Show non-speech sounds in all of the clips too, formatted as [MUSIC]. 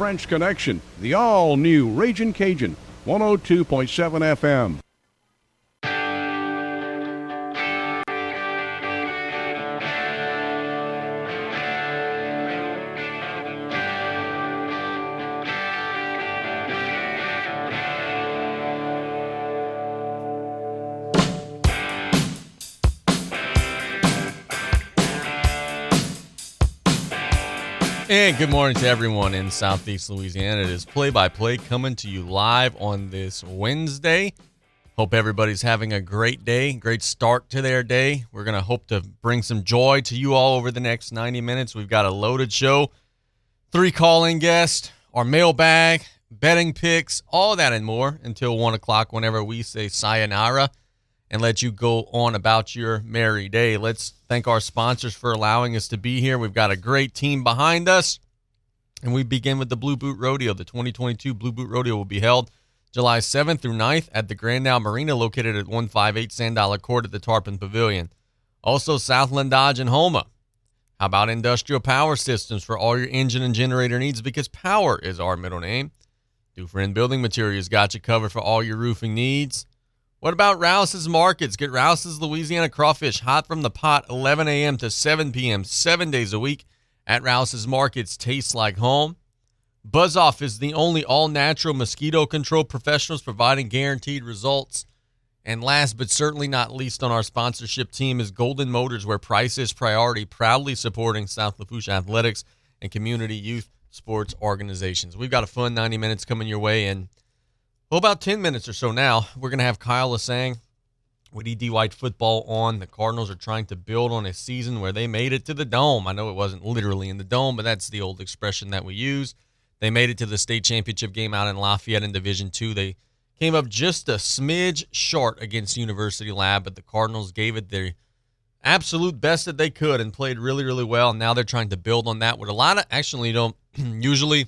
French Connection, the all new Raging Cajun, 102.7 FM. Good morning to everyone in Southeast Louisiana. It is play by play coming to you live on this Wednesday. Hope everybody's having a great day, great start to their day. We're going to hope to bring some joy to you all over the next 90 minutes. We've got a loaded show, three calling guests, our mailbag, betting picks, all that and more until one o'clock whenever we say sayonara and let you go on about your merry day. Let's thank our sponsors for allowing us to be here. We've got a great team behind us. And we begin with the Blue Boot Rodeo. The 2022 Blue Boot Rodeo will be held July 7th through 9th at the Grand Isle Marina located at 158 Sand Dollar Court at the Tarpon Pavilion. Also, Southland Dodge and Houma. How about industrial power systems for all your engine and generator needs? Because power is our middle name. Dufresne Building Materials got you covered for all your roofing needs. What about Rouse's Markets? Get Rouse's Louisiana crawfish hot from the pot 11 a.m. to 7 p.m. seven days a week at Rouse's Markets. Tastes like home. Buzz Off is the only all natural mosquito control professionals providing guaranteed results. And last but certainly not least on our sponsorship team is Golden Motors, where price is priority, proudly supporting South Lafourche athletics and community youth sports organizations. We've got a fun 90 minutes coming your way, and well, about 10 minutes or so now, we're going to have Kyle Lasseigne with ED White football on. The Cardinals are trying to build on a season where they made it to the dome. I know it wasn't literally in the dome, but that's the old expression that we use. They made it to the state championship game out in Lafayette in Division Two. They came up just a smidge short against University Lab, but the Cardinals gave it their absolute best that they could and played really, really well. Now they're trying to build on that with a lot of actually, you know, [CLEARS THROAT] usually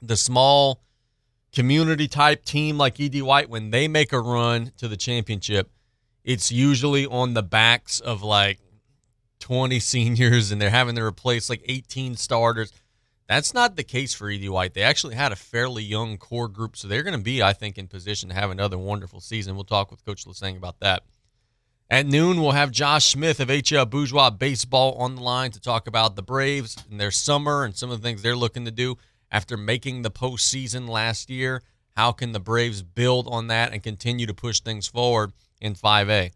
the small community type team like ED White, when they make a run to the championship, it's usually on the backs of like 20 [LAUGHS] seniors and they're having to replace like 18 starters. That's not the case for ED White. They actually had a fairly young core group, so they're going to be, I think, in position to have another wonderful season. We'll talk with Coach Lasseigne about that. At noon, we'll have Josh Smith of HL Bourgeois Baseball on the line to talk about the Braves and their summer and some of the things they're looking to do after making the postseason last year. How can the Braves build on that and continue to push things forward in 5A?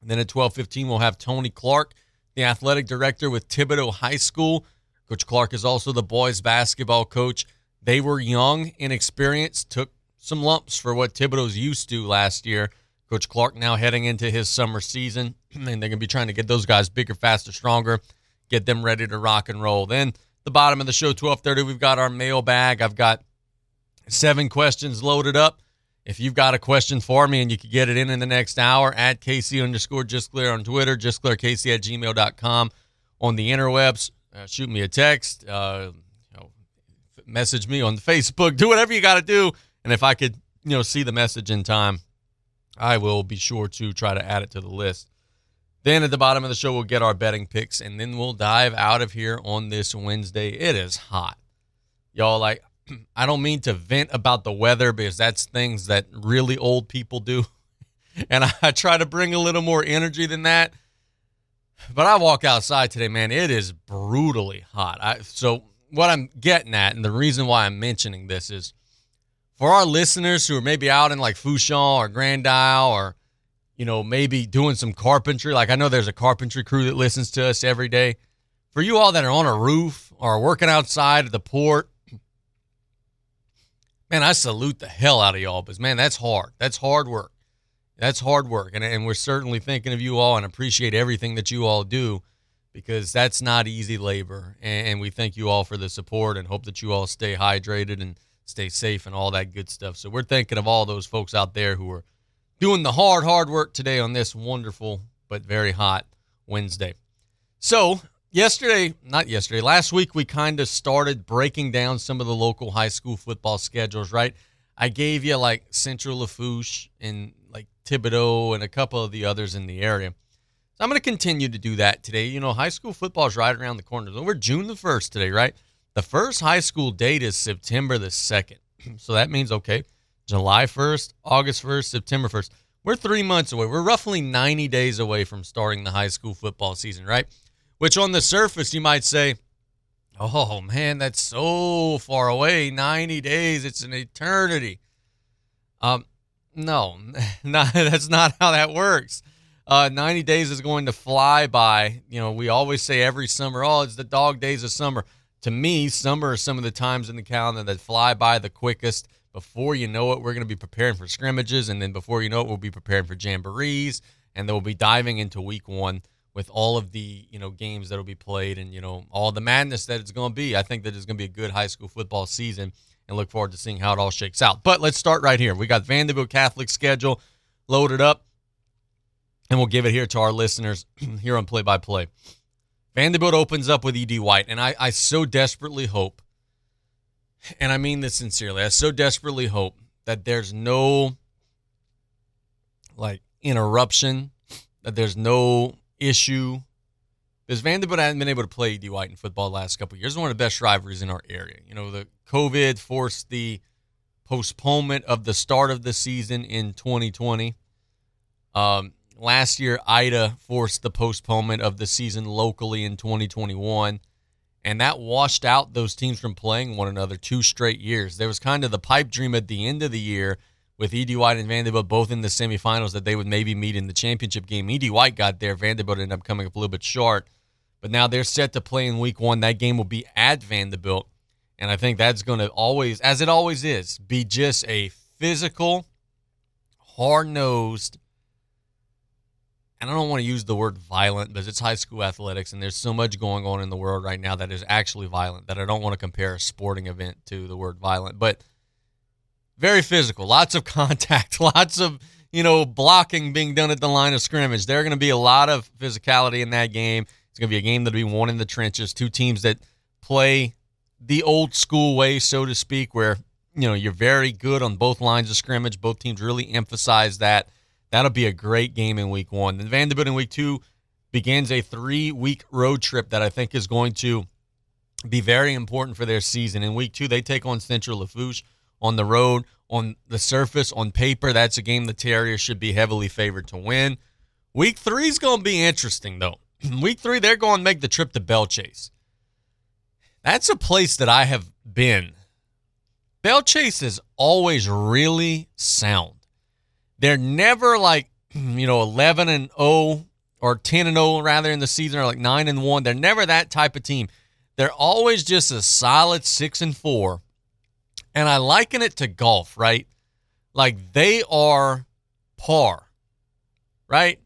And then at 12:15 we'll have Tony Clark, the athletic director with Thibodaux High School. Coach Clark is also the boys basketball coach. They were young, inexperienced, took some lumps for what Thibodaux's used to last year. Coach Clark now heading into his summer season, [CLEARS THROAT] and they're going to be trying to get those guys bigger, faster, stronger, get them ready to rock and roll. Then the bottom of the show, 1230, we've got our mailbag. I've got seven questions loaded up. If you've got a question for me and you could get it in in the next hour, at KC underscore just clear on Twitter, just clear KC at gmail.com on the interwebs. Uh, shoot me a text, uh, you know, message me on Facebook, do whatever you got to do. And if I could, you know, see the message in time, I will be sure to try to add it to the list. Then at the bottom of the show, we'll get our betting picks, and then we'll dive out of here on this Wednesday. It is hot. Y'all, like, I don't mean to vent about the weather because that's things that really old people do. [LAUGHS] And I try to bring a little more energy than that. But I walk outside today, man, it is brutally hot. I, so, what I'm getting at, and the reason why I'm mentioning this is for our listeners who are maybe out in like Fourchon or Grand Isle or you know, maybe doing some carpentry. Like I know there's a carpentry crew that listens to us every day. For you all that are on a roof or working outside at the port, man, I salute the hell out of y'all. Because man, that's hard. That's hard work. That's hard work, and and we're certainly thinking of you all and appreciate everything that you all do because that's not easy labor. And we thank you all for the support and hope that you all stay hydrated and stay safe and all that good stuff. So we're thinking of all those folks out there who are doing the hard, hard work today on this wonderful but very hot Wednesday. So, yesterday, not yesterday, last week, we kind of started breaking down some of the local high school football schedules, right? I gave you like Central Lafourche and like Thibodaux and a couple of the others in the area. So I'm going to continue to do that today. You know, high school football is right around the corner. We're June the 1st today, right? The first high school date is September the 2nd. [CLEARS THROAT] So that means, okay, July 1st, August 1st, September 1st. We're three months away. We're roughly 90 days away from starting the high school football season, right? Which on the surface, you might say, oh man, that's so far away. 90 days, it's an eternity. Um, no, [LAUGHS] not, that's not how that works. Uh, 90 days is going to fly by. You know, we always say every summer, oh, it's the dog days of summer. To me, summer are some of the times in the calendar that fly by the quickest. Before you know it, we're going to be preparing for scrimmages, and then before you know it, we'll be preparing for jamborees, and then we'll be diving into week one with all of the you know games that will be played, and you know all the madness that it's going to be. I think that it's going to be a good high school football season, and look forward to seeing how it all shakes out. But let's start right here. We got Vanderbilt Catholic schedule loaded up, and we'll give it here to our listeners [CLEARS THROAT] here on Play by Play. Vanderbilt opens up with Ed White, and I, I so desperately hope and I mean this sincerely, I so desperately hope that there's no like interruption, that there's no issue. Because Vanderbilt hasn't been able to play D White in football last couple years. One of the best rivalries in our area. You know, the COVID forced the postponement of the start of the season in 2020. Um, last year, Ida forced the postponement of the season locally in 2021 and that washed out those teams from playing one another two straight years. There was kind of the pipe dream at the end of the year with Ed White and Vanderbilt both in the semifinals that they would maybe meet in the championship game. Ed White got there, Vanderbilt ended up coming up a little bit short, but now they're set to play in week one. That game will be at Vanderbilt, and I think that's going to always, as it always is, be just a physical, hard nosed and I don't want to use the word violent because it's high school athletics and there's so much going on in the world right now that is actually violent that I don't want to compare a sporting event to the word violent, but very physical, lots of [LAUGHS] contact, lots of, you know, blocking being done at the line of scrimmage. There are going to be a lot of physicality in that game. It's going to be a game that'll be won in the trenches, two teams that play the old school way, so to speak, where, you know, you're very good on both lines of scrimmage. Both teams really emphasize that That'll be a great game in week one. Then Vanderbilt in week two begins a three week road trip that I think is going to be very important for their season. In week two, they take on Central Lafourche on the road. On the surface, on paper, that's a game the Terriers should be heavily favored to win. Week three is going to be interesting, though. [CLEARS THROAT] week three, they're going to make the trip to Belle Chasse. That's a place that I have been. Belle Chasse is always really sound. They're never like, [CLEARS THROAT] you know, 11 and 0 or 10 and 0 rather in the season or like 9 and 1. They're never that type of team. They're always just a solid 6 and 4. And I liken it to golf, right? Like they are par, right?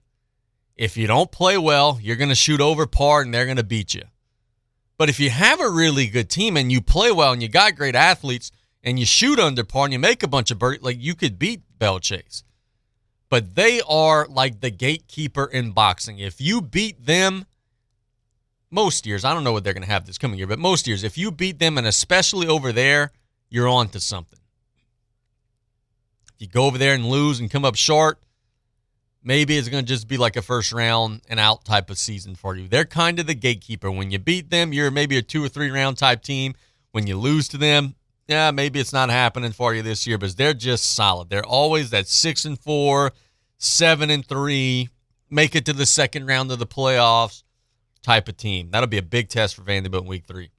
If you don't play well, you're going to shoot over par and they're going to beat you. But if you have a really good team and you play well and you got great athletes and you shoot under par and you make a bunch of birdies, like you could beat Belle Chasse. but they are like the gatekeeper in boxing. If you beat them, most years, I don't know what they're going to have this coming year, but most years, if you beat them, and especially over there, you're on to something. If you go over there and lose and come up short, maybe it's going to just be like a first round and out type of season for you. They're kind of the gatekeeper. When you beat them, you're maybe a two or three round type team. When you lose to them, yeah, maybe it's not happening for you this year, but they're just solid. They're always that six and four, seven and three, make it to the second round of the playoffs type of team. That'll be a big test for Vanderbilt in week three.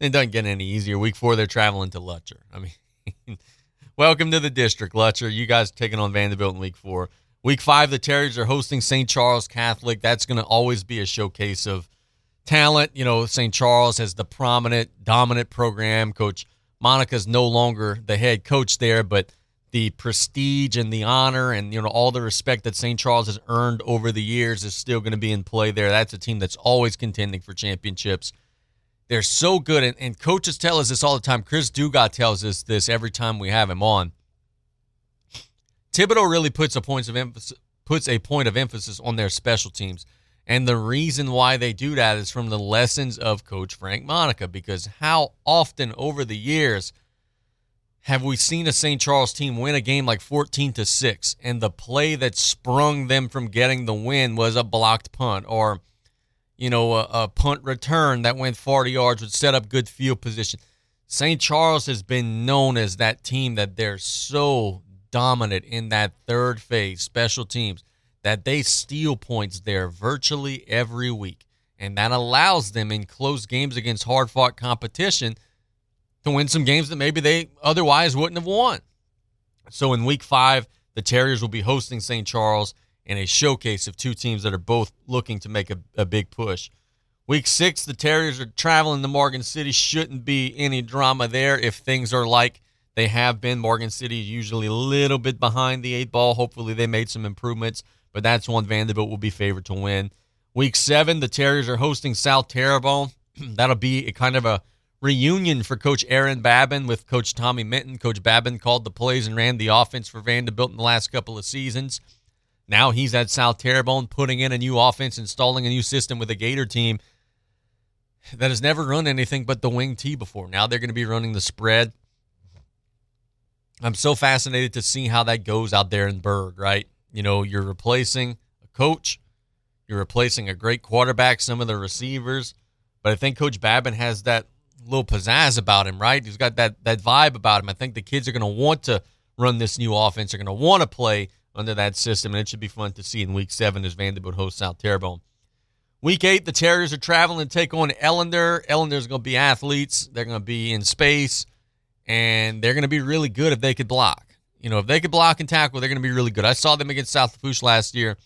It doesn't get any easier. Week four, they're traveling to Lutcher. I mean, [LAUGHS] welcome to the district, Lutcher. You guys taking on Vanderbilt in week four. Week five, the Terriers are hosting St. Charles Catholic. That's going to always be a showcase of talent. You know, St. Charles has the prominent, dominant program. Coach Monica's no longer the head coach there, but the prestige and the honor and you know all the respect that St. Charles has earned over the years is still going to be in play there. That's a team that's always contending for championships. They're so good, and, and coaches tell us this all the time. Chris Dugas tells us this every time we have him on. Thibodaux really puts a points of emphasis puts a point of emphasis on their special teams. And the reason why they do that is from the lessons of Coach Frank Monica, because how often over the years have we seen a St. Charles team win a game like 14 to 6 and the play that sprung them from getting the win was a blocked punt or you know, a, a punt return that went 40 yards would set up good field position. St. Charles has been known as that team that they're so dominant in that third phase, special teams, that they steal points there virtually every week. And that allows them in close games against hard fought competition to win some games that maybe they otherwise wouldn't have won. So in week five, the Terriers will be hosting St. Charles in a showcase of two teams that are both looking to make a, a big push. Week six, the Terriers are traveling to Morgan City. Shouldn't be any drama there if things are like they have been. Morgan City is usually a little bit behind the eight ball. Hopefully, they made some improvements, but that's one Vanderbilt will be favored to win. Week seven, the Terriers are hosting South Terrebonne. [CLEARS THROAT] That'll be a kind of a reunion for Coach Aaron Babin with Coach Tommy Minton. Coach Babin called the plays and ran the offense for Vanderbilt in the last couple of seasons. Now he's at South Terrebonne putting in a new offense, installing a new system with a Gator team that has never run anything but the wing T before. Now they're going to be running the spread. I'm so fascinated to see how that goes out there in Bourg, right? You know, you're replacing a coach, you're replacing a great quarterback, some of the receivers, but I think Coach Babin has that little pizzazz about him, right? He's got that that vibe about him. I think the kids are going to want to run this new offense. They're going to want to play under that system, and it should be fun to see in Week Seven as Vanderbilt hosts South Terrebonne. Week eight, the Terriers are traveling to take on Ellender. Ellender's going to be athletes. They're going to be in space, and they're going to be really good if they could block. You know, if they could block and tackle, they're going to be really good. I saw them against South Lafourche last year.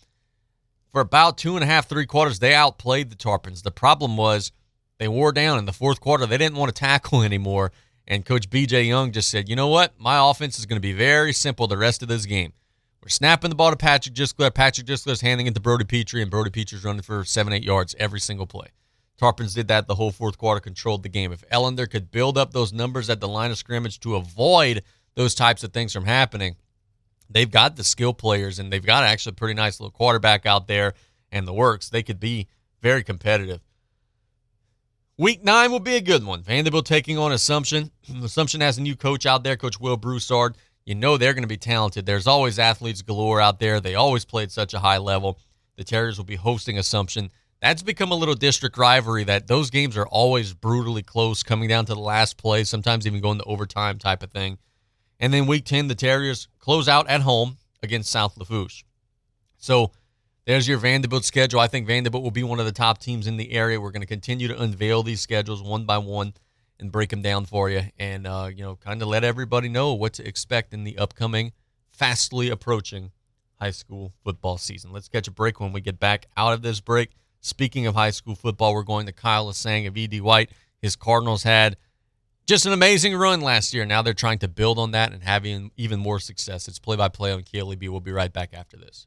For about two and a half, three quarters, they outplayed the Tarpons. The problem was they wore down in the fourth quarter. They didn't want to tackle [LAUGHS] anymore. And Coach BJ Young just said, you know what? My offense is going to be very simple the rest of this game. We're snapping the ball to Patrick Gisclair. Patrick Gisclair's handing it to Brody Petrie, and Brody Petrie's running for seven, eight yards every single play. Tarpons did that the whole fourth quarter, controlled the game. If Ellender could build up those numbers at the line of scrimmage to avoid those types of things from happening, they've got the skill players and they've got actually a pretty nice little quarterback out there and the works. They could be very competitive. Week nine will be a good one. Vanderbilt taking on Assumption. [CLEARS THROAT] Assumption has a new coach out there, Coach Will Broussard. You know they're going to be talented. There's always athletes galore out there. They always play at such a high level. The Terriers will be hosting Assumption. That's become a little district rivalry that those games are always brutally close, coming down to the last play, sometimes even going to overtime type of thing. And then week 10, the Terriers close out at home against South Lafourche. So there's your Vanderbilt schedule. I think Vanderbilt will be one of the top teams in the area. We're going to continue to unveil these schedules one by one and break them down for you, and uh, you know, kind of let everybody know what to expect in the upcoming, fastly approaching high school football season. Let's catch a break when we get back out of this break. Speaking of high school football, we're going to Kyle Lasseigne of ED White. His Cardinals had just an amazing run last year. Now they're trying to build on that and having even more success. It's play by play on KLEB. We'll be right back after this.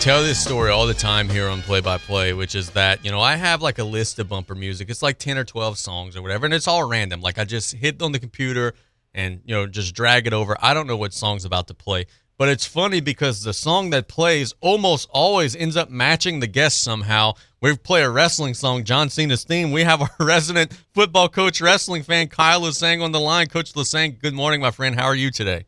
Tell this story all the time here on Play by Play, which is that, you know, I have like a list of bumper music. It's like 10 or 12 songs or whatever, and it's all random. Like I just hit on the computer and, you know, just drag it over. I don't know what song's about to play. But it's funny because the song that plays almost always ends up matching the guest somehow. We play a wrestling song, John Cena's theme. We have our [LAUGHS] resident football coach, wrestling fan, Kyle Lasseigne on the line. Coach Lasseigne, good morning, my friend. How are you today?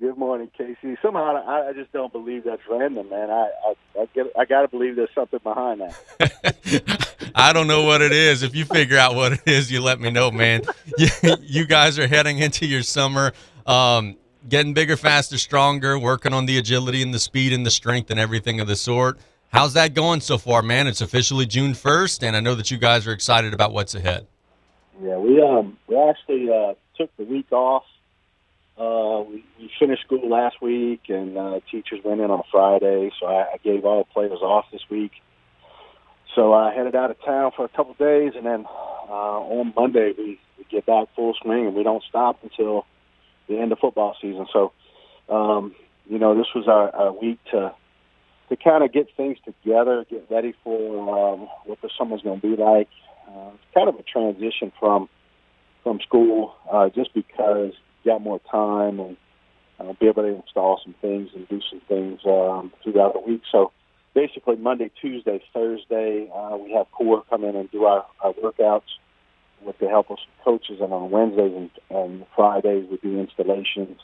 Good morning, Casey. Somehow I, I just don't believe that's random, man. I I, I get I got to believe there's something behind that. [LAUGHS] I don't know what it is. If you figure out what it is, you let me know, man. [LAUGHS] You, you guys are heading into your summer, um, getting bigger, faster, stronger, working on the agility and the speed and the strength and everything of the sort. How's that going so far, man? It's officially June first, and I know that you guys are excited about what's ahead. Yeah, we um we actually uh, took the week off uh, we, we finished school last week, and uh, teachers went in on a Friday, so I, I gave all the players off this week. So I headed out of town for a couple of days, and then uh, on Monday we, we get back full swing, and we don't stop until the end of football season. So, um, you know, this was our, our week to to kind of get things together, get ready for um, what the summer's going to be like. Uh, it's kind of a transition from from school, uh, just because got more time and uh, be able to install some things and do some things um, throughout the week. So basically, Monday, Tuesday, Thursday, uh, we have core come in and do our, our workouts with the help of some coaches, and on Wednesdays and, and Fridays we do installations,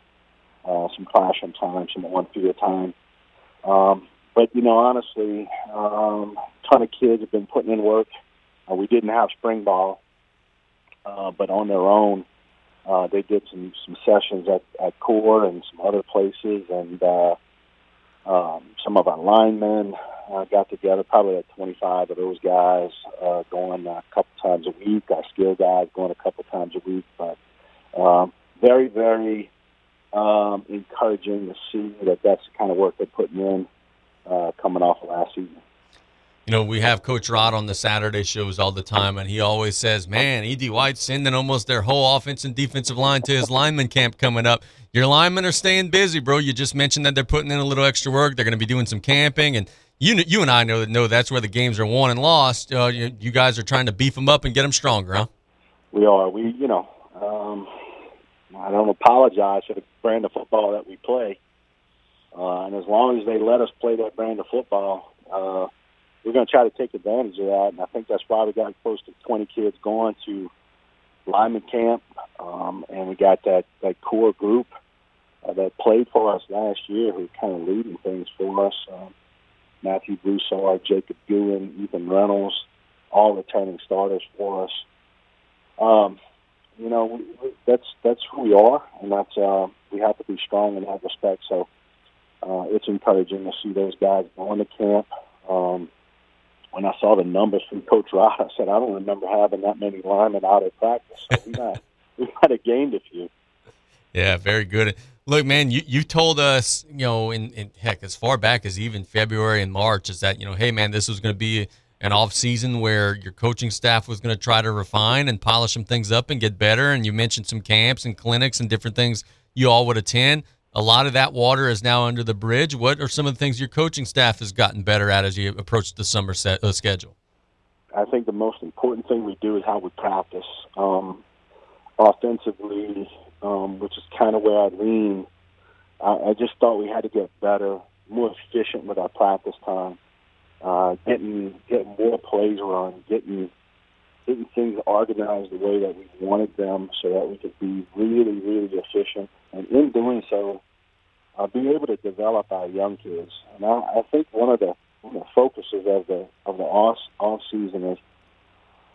uh, some classroom time, some one period time. Um, but you know, honestly, um, a ton of kids have been putting in work. Uh, we didn't have spring ball, uh, but on their own, uh, they did some some sessions at at Core and some other places, and uh, um, some of our linemen uh, got together. Probably like 25 of those guys uh, going a couple times a week. Our skill guys going a couple times a week, but um, very very um, encouraging to see that that's the kind of work they're putting in uh, coming off of last season. You know, we have Coach Rod on the Saturday shows all the time, and he always says, "Man, Ed White's sending almost their whole offense and defensive line to his lineman camp coming up. Your linemen are staying busy, bro. You just mentioned that they're putting in a little extra work. They're going to be doing some camping, and you you and I know know that's where the games are won and lost. Uh, you, you, guys are trying to beef them up and get them stronger, huh? We are. We, you know, um, I don't apologize for the brand of football that we play, uh, and as long as they let us play that brand of football." Uh, we're going to try to take advantage of that. And I think that's why we got close to 20 kids going to lineman camp, um, and we got that that core group uh, that played for us last year, who are kind of leading things for us. Um, Matthew Broussard, Jacob Guin, Ethan Reynolds, all returning starters for us. Um, you know, we, we, that's that's who we are, and that's uh, we have to be strong in that respect. So uh, it's encouraging to see those guys going to camp. Um, when I saw the numbers from Coach Rod, I said, I don't remember having that many linemen out at practice. So we might [LAUGHS] we might have gained a few. Yeah, very good. Look, man, you, you told us, you know, in, in heck, as far back as even February and March, is that, you know, hey, man, this was going to be an off season where your coaching staff was going to try to refine and polish some things up and get better. And you mentioned some camps and clinics and different things you all would attend a lot of that water is now under the bridge. What are some of the things your coaching staff has gotten better at as you approach the summer set, uh, schedule? I think the most important thing we do is how we practice. Um, offensively, um, which is kind of where I lean, I, I just thought we had to get better, more efficient with our practice time, uh, getting getting more plays run, getting getting things organized the way that we wanted them, so that we could be really, really efficient and in doing so, uh, be able to develop our young kids. And I, I think one of the one of the focuses of the of the off off season is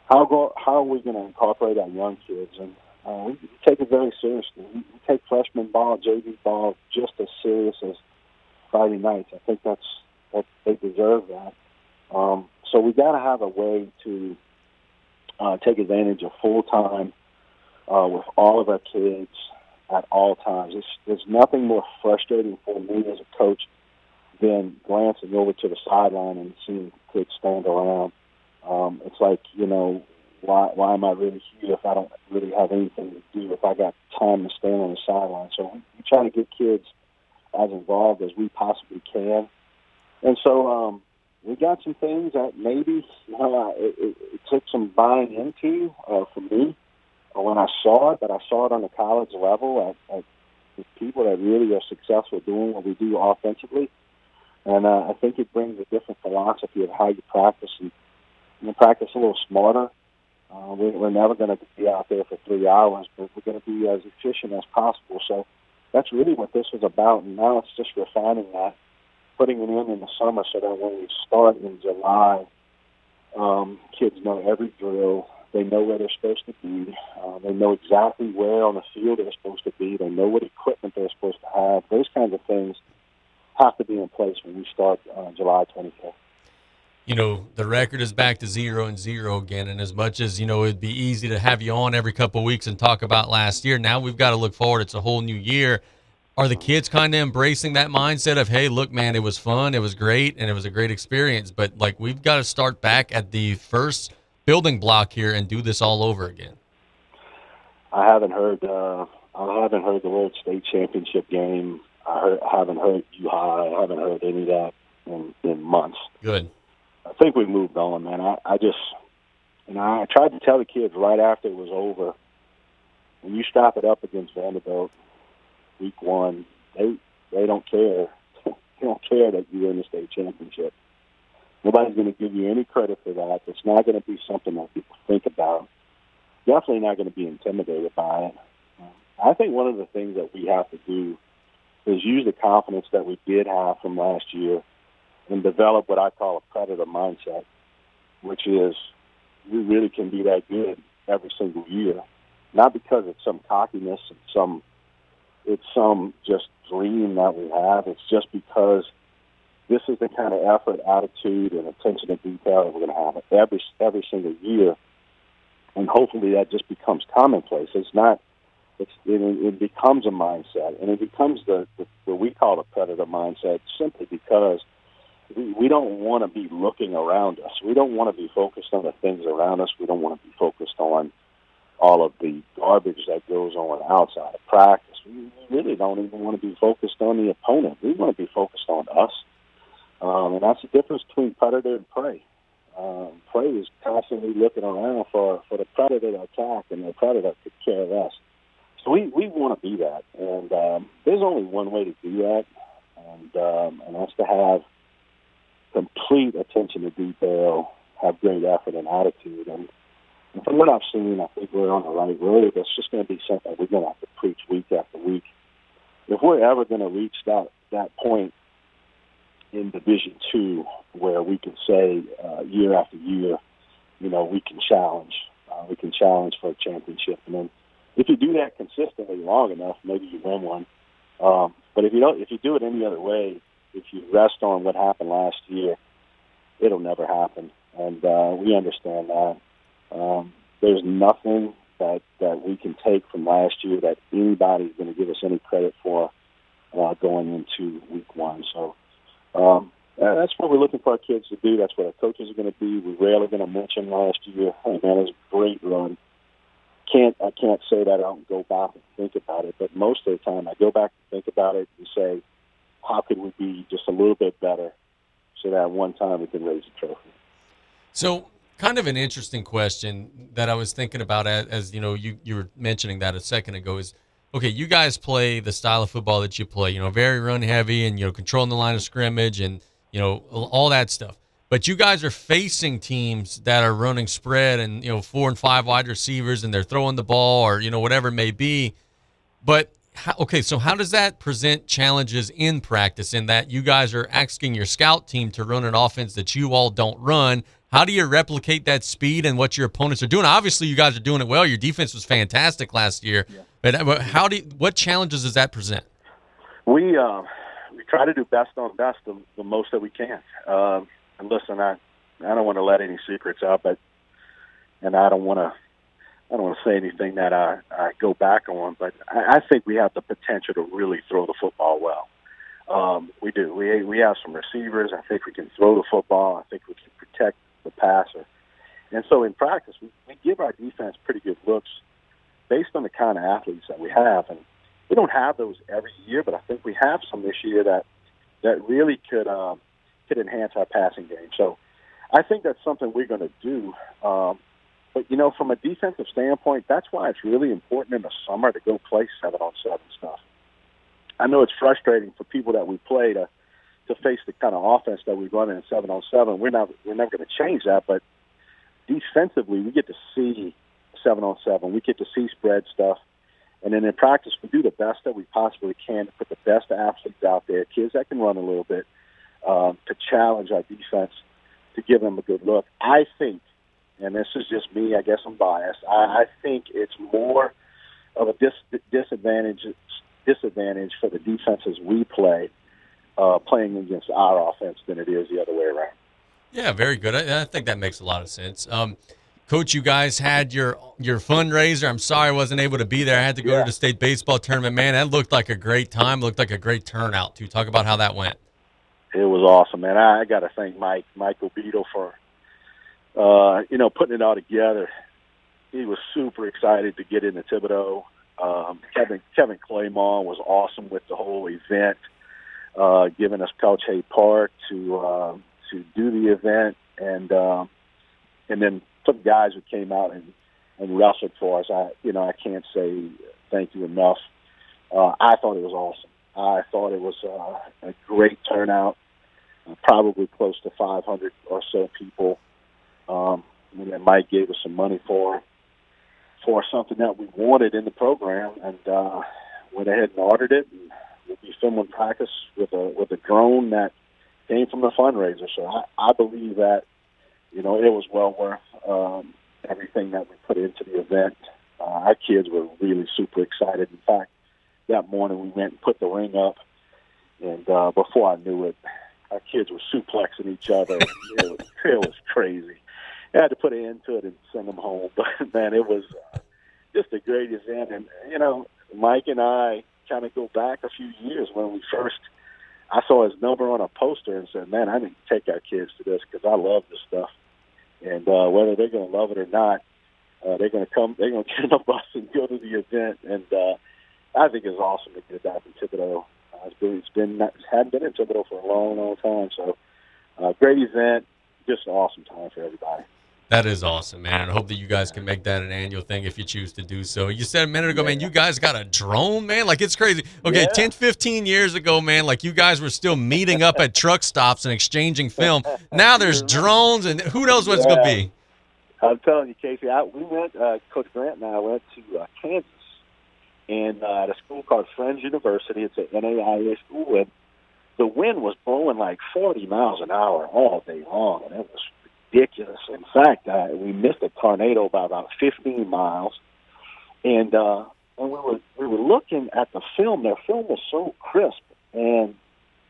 how go how are we going to incorporate our young kids and uh, we take it very seriously. We, take freshman ball, JV ball, just as serious as Friday nights. I think that's that they deserve that. Um, so we got to have a way to uh, take advantage of full time uh, with all of our kids at all times. It's, there's nothing more frustrating for me as a coach than glancing over to the sideline and seeing kids stand around. Um, it's like you know why why am I really here if I don't really have anything to do? If I got time to stand on the sideline, so we try to get kids as involved as we possibly can. And so um, we got some things that maybe you know, it, it, took some buying into uh, for me uh, when I saw it, but I saw it on the college level at, at with people that really are successful doing what we do offensively. And uh, I think it brings a different philosophy of how you practice and you practice a little smarter. Uh, we, we're never going to be out there for three hours, but we're going to be as efficient as possible. So that's really what this was about. And now it's just refining that, putting it in in the summer so that when we start in July, um, kids know every drill. They know where they're supposed to be. Uh, they know exactly where on the field they're supposed to be. They know what equipment they're supposed to have. Those kinds of things have to be in place when we start uh, July 25th you know, the record is back to zero and zero again. And as much as, you know, it'd be easy to have you on every couple of weeks and talk about last year, now we've got to look forward. It's a whole new year. Are the kids kind of embracing that mindset of, hey, look, man, it was fun, it was great, and it was a great experience, but like we've got to start back at the first building block here and do this all over again? I haven't heard. Uh, I haven't heard the word state championship game. I, heard, I haven't heard you high. I haven't heard any of that in, in months. Good. I think we've moved on, man. I, I just, you know, I tried to tell the kids right after it was over. When you stop it up against Vanderbilt, week one, they they don't care. [LAUGHS] they don't care that you win the state championship. Nobody's going to give you any credit for that. It's not going to be something that people think about. Definitely not going to be intimidated by it. I think one of the things that we have to do is use the confidence that we did have from last year and develop what I call a predator mindset, which is we really can be that good every single year. Not because it's some cockiness and some it's some just dream that we have. It's just because this is the kind of effort, attitude, and attention to detail that we're going to have every every single year, and hopefully that just becomes commonplace. It's not. It's it, it becomes a mindset, and it becomes the, the what we call a predator mindset simply because we, we don't want to be looking around us. We don't want to be focused on the things around us. We don't want to be focused on all of the garbage that goes on outside of practice. We really don't even want to be focused on the opponent. We want to be focused on us. Um, and that's the difference between predator and prey. Um, prey is constantly looking around for, for the predator to attack, and the predator could care less. So we, we want to be that. And um, there's only one way to do that, and, um, and that's to have complete attention to detail, have great effort and attitude. And, from what I've seen, I think we're on the right road. That's just going to be something we're going to have to preach week after week. If we're ever going to reach that, that point in Division Two, where we can say uh, year after year, you know, we can challenge, uh, we can challenge for a championship, and then if you do that consistently long enough, maybe you win one. Um, but if you don't, if you do it any other way, if you rest on what happened last year, it'll never happen, and uh, we understand that. Um, there's nothing that that we can take from last year that anybody's going to give us any credit for uh, going into week one. So um, that's what we're looking for our kids to do. That's what our coaches are going to do. We're rarely going to mention last year. Hey [LAUGHS] man, was a great run. Can't I can't say that I don't go back and think about it, but most of the time I go back and think about it and say, how could we be just a little bit better so that one time we can raise a trophy. So kind of an interesting question that I was thinking about as, as, you know you you were mentioning that a second ago is okay you guys play the style of football that you play you know very run heavy and you know controlling the line of scrimmage and you know all that stuff but you guys are facing teams that are running spread and you know four and five wide receivers and they're throwing the ball or you know whatever it may be but how, okay, so how does that present challenges in practice? In that you guys are asking your scout team to run an offense that you all don't run. How do you replicate that speed and what your opponents are doing? Obviously, you guys are doing it well. Your defense was fantastic last year, yeah. but how do you, what challenges does that present? We uh, we try to do best on best the, the most that we can. Um, and listen, I I don't want to let any secrets out, but and I don't want to I don't want to say anything that I, I go back on, but I, I think we have the potential to really throw the football well. Um, we do. We we have some receivers. I think we can throw the football. I think we can protect the passer. And so in practice, we, we give our defense pretty good looks based on the kind of athletes that we have. And we don't have those every year, but I think we have some this year that that really could um, could enhance our passing game. So I think that's something we're going to do. Um, but you know, from a defensive standpoint, that's why it's really important in the summer to go play seven on seven stuff. I know it's frustrating for people that we play to to face the kind of offense that we run in seven on seven. We're not we're never going to change that, but defensively, we get to see seven on seven. We get to see spread stuff, and then in practice, we do the best that we possibly can to put the best athletes out there, kids that can run a little bit, um, to challenge our defense, to give them a good look. I think and this is just me. I guess I'm biased. I, I think it's more of a dis- disadvantage disadvantage for the defenses we play uh, playing against our offense than it is the other way around. Yeah, very good. I, I think that makes a lot of sense. Um, Coach, you guys had your your fundraiser. I'm sorry I wasn't able to be there. I had to go yeah. to the state baseball tournament. Man, that looked like a great time. Looked like a great turnout. To talk about how that went. It was awesome, man. I, I got to thank Mike Michael Beadle for uh, you know, putting it all together, he was super excited to get into Thibodaux. Um, Kevin Kevin Claymore was awesome with the whole event, uh, giving us Peltier Park to uh, to do the event, and um, and then some guys who came out and and wrestled for us. I you know I can't say thank you enough. Uh, I thought it was awesome. I thought it was uh, a great turnout. Uh, probably close to 500 or so people. Um, and Mike gave us some money for for something that we wanted in the program, and uh, went ahead and ordered it. And we'll be filming practice with a with a drone that came from the fundraiser. So I, I believe that you know it was well worth um, everything that we put into the event. Uh, our kids were really super excited. In fact, that morning we went and put the ring up, and uh, before I knew it, our kids were suplexing each other. [LAUGHS] it, was, it was crazy. I had to put an end to it and send them home. [LAUGHS] But man, it was uh, just a great event. And you know, Mike and I kind of go back a few years when we first. I saw his number on a poster and said, "Man, I need to take our kids to this because I love this stuff." And uh, whether they're going to love it or not, uh, they're going to come. They're going [LAUGHS] to get on a bus and go to the event. And uh, I think it's awesome to get back in Thibodaux. Uh, it's been it's been it hadn't been in Thibodaux for a long, long time. So, uh, great event. Just an awesome time for everybody. That is awesome, man. I hope that you guys can make that an annual thing if you choose to do so. You said a minute ago, man, you guys got a drone, man. Like, it's crazy. Okay, yeah. 10, 15 years ago, man, like you guys were still meeting up at truck stops and exchanging film. [LAUGHS] Now there's drones, and who knows what it's going to be. I'm telling you, Casey, I, we went, uh, Coach Grant and I went to uh, Kansas and uh, at a school called Friends University. It's an NAIA school, and the wind was blowing like 40 miles an hour all day long, and it was ridiculous. In fact, uh, we missed a tornado by about 15 miles, and uh, and we were we were looking at the film. Their film was so crisp, and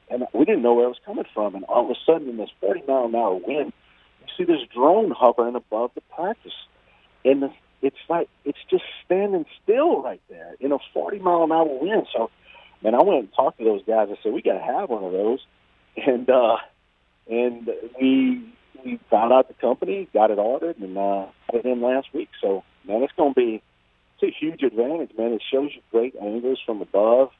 and we didn't know where it was coming from. And all of a sudden, in this 40 mile an hour wind, you see this drone hovering above the practice, and the, it's like it's just standing still right there in a 40 mile an hour wind. So, man, I went and talked to those guys. I said we got to have one of those, and uh, and we we found out the company, got it ordered, and uh, got it in last week. So, man, it's going to be it's a huge advantage, man. It shows you great angles from above,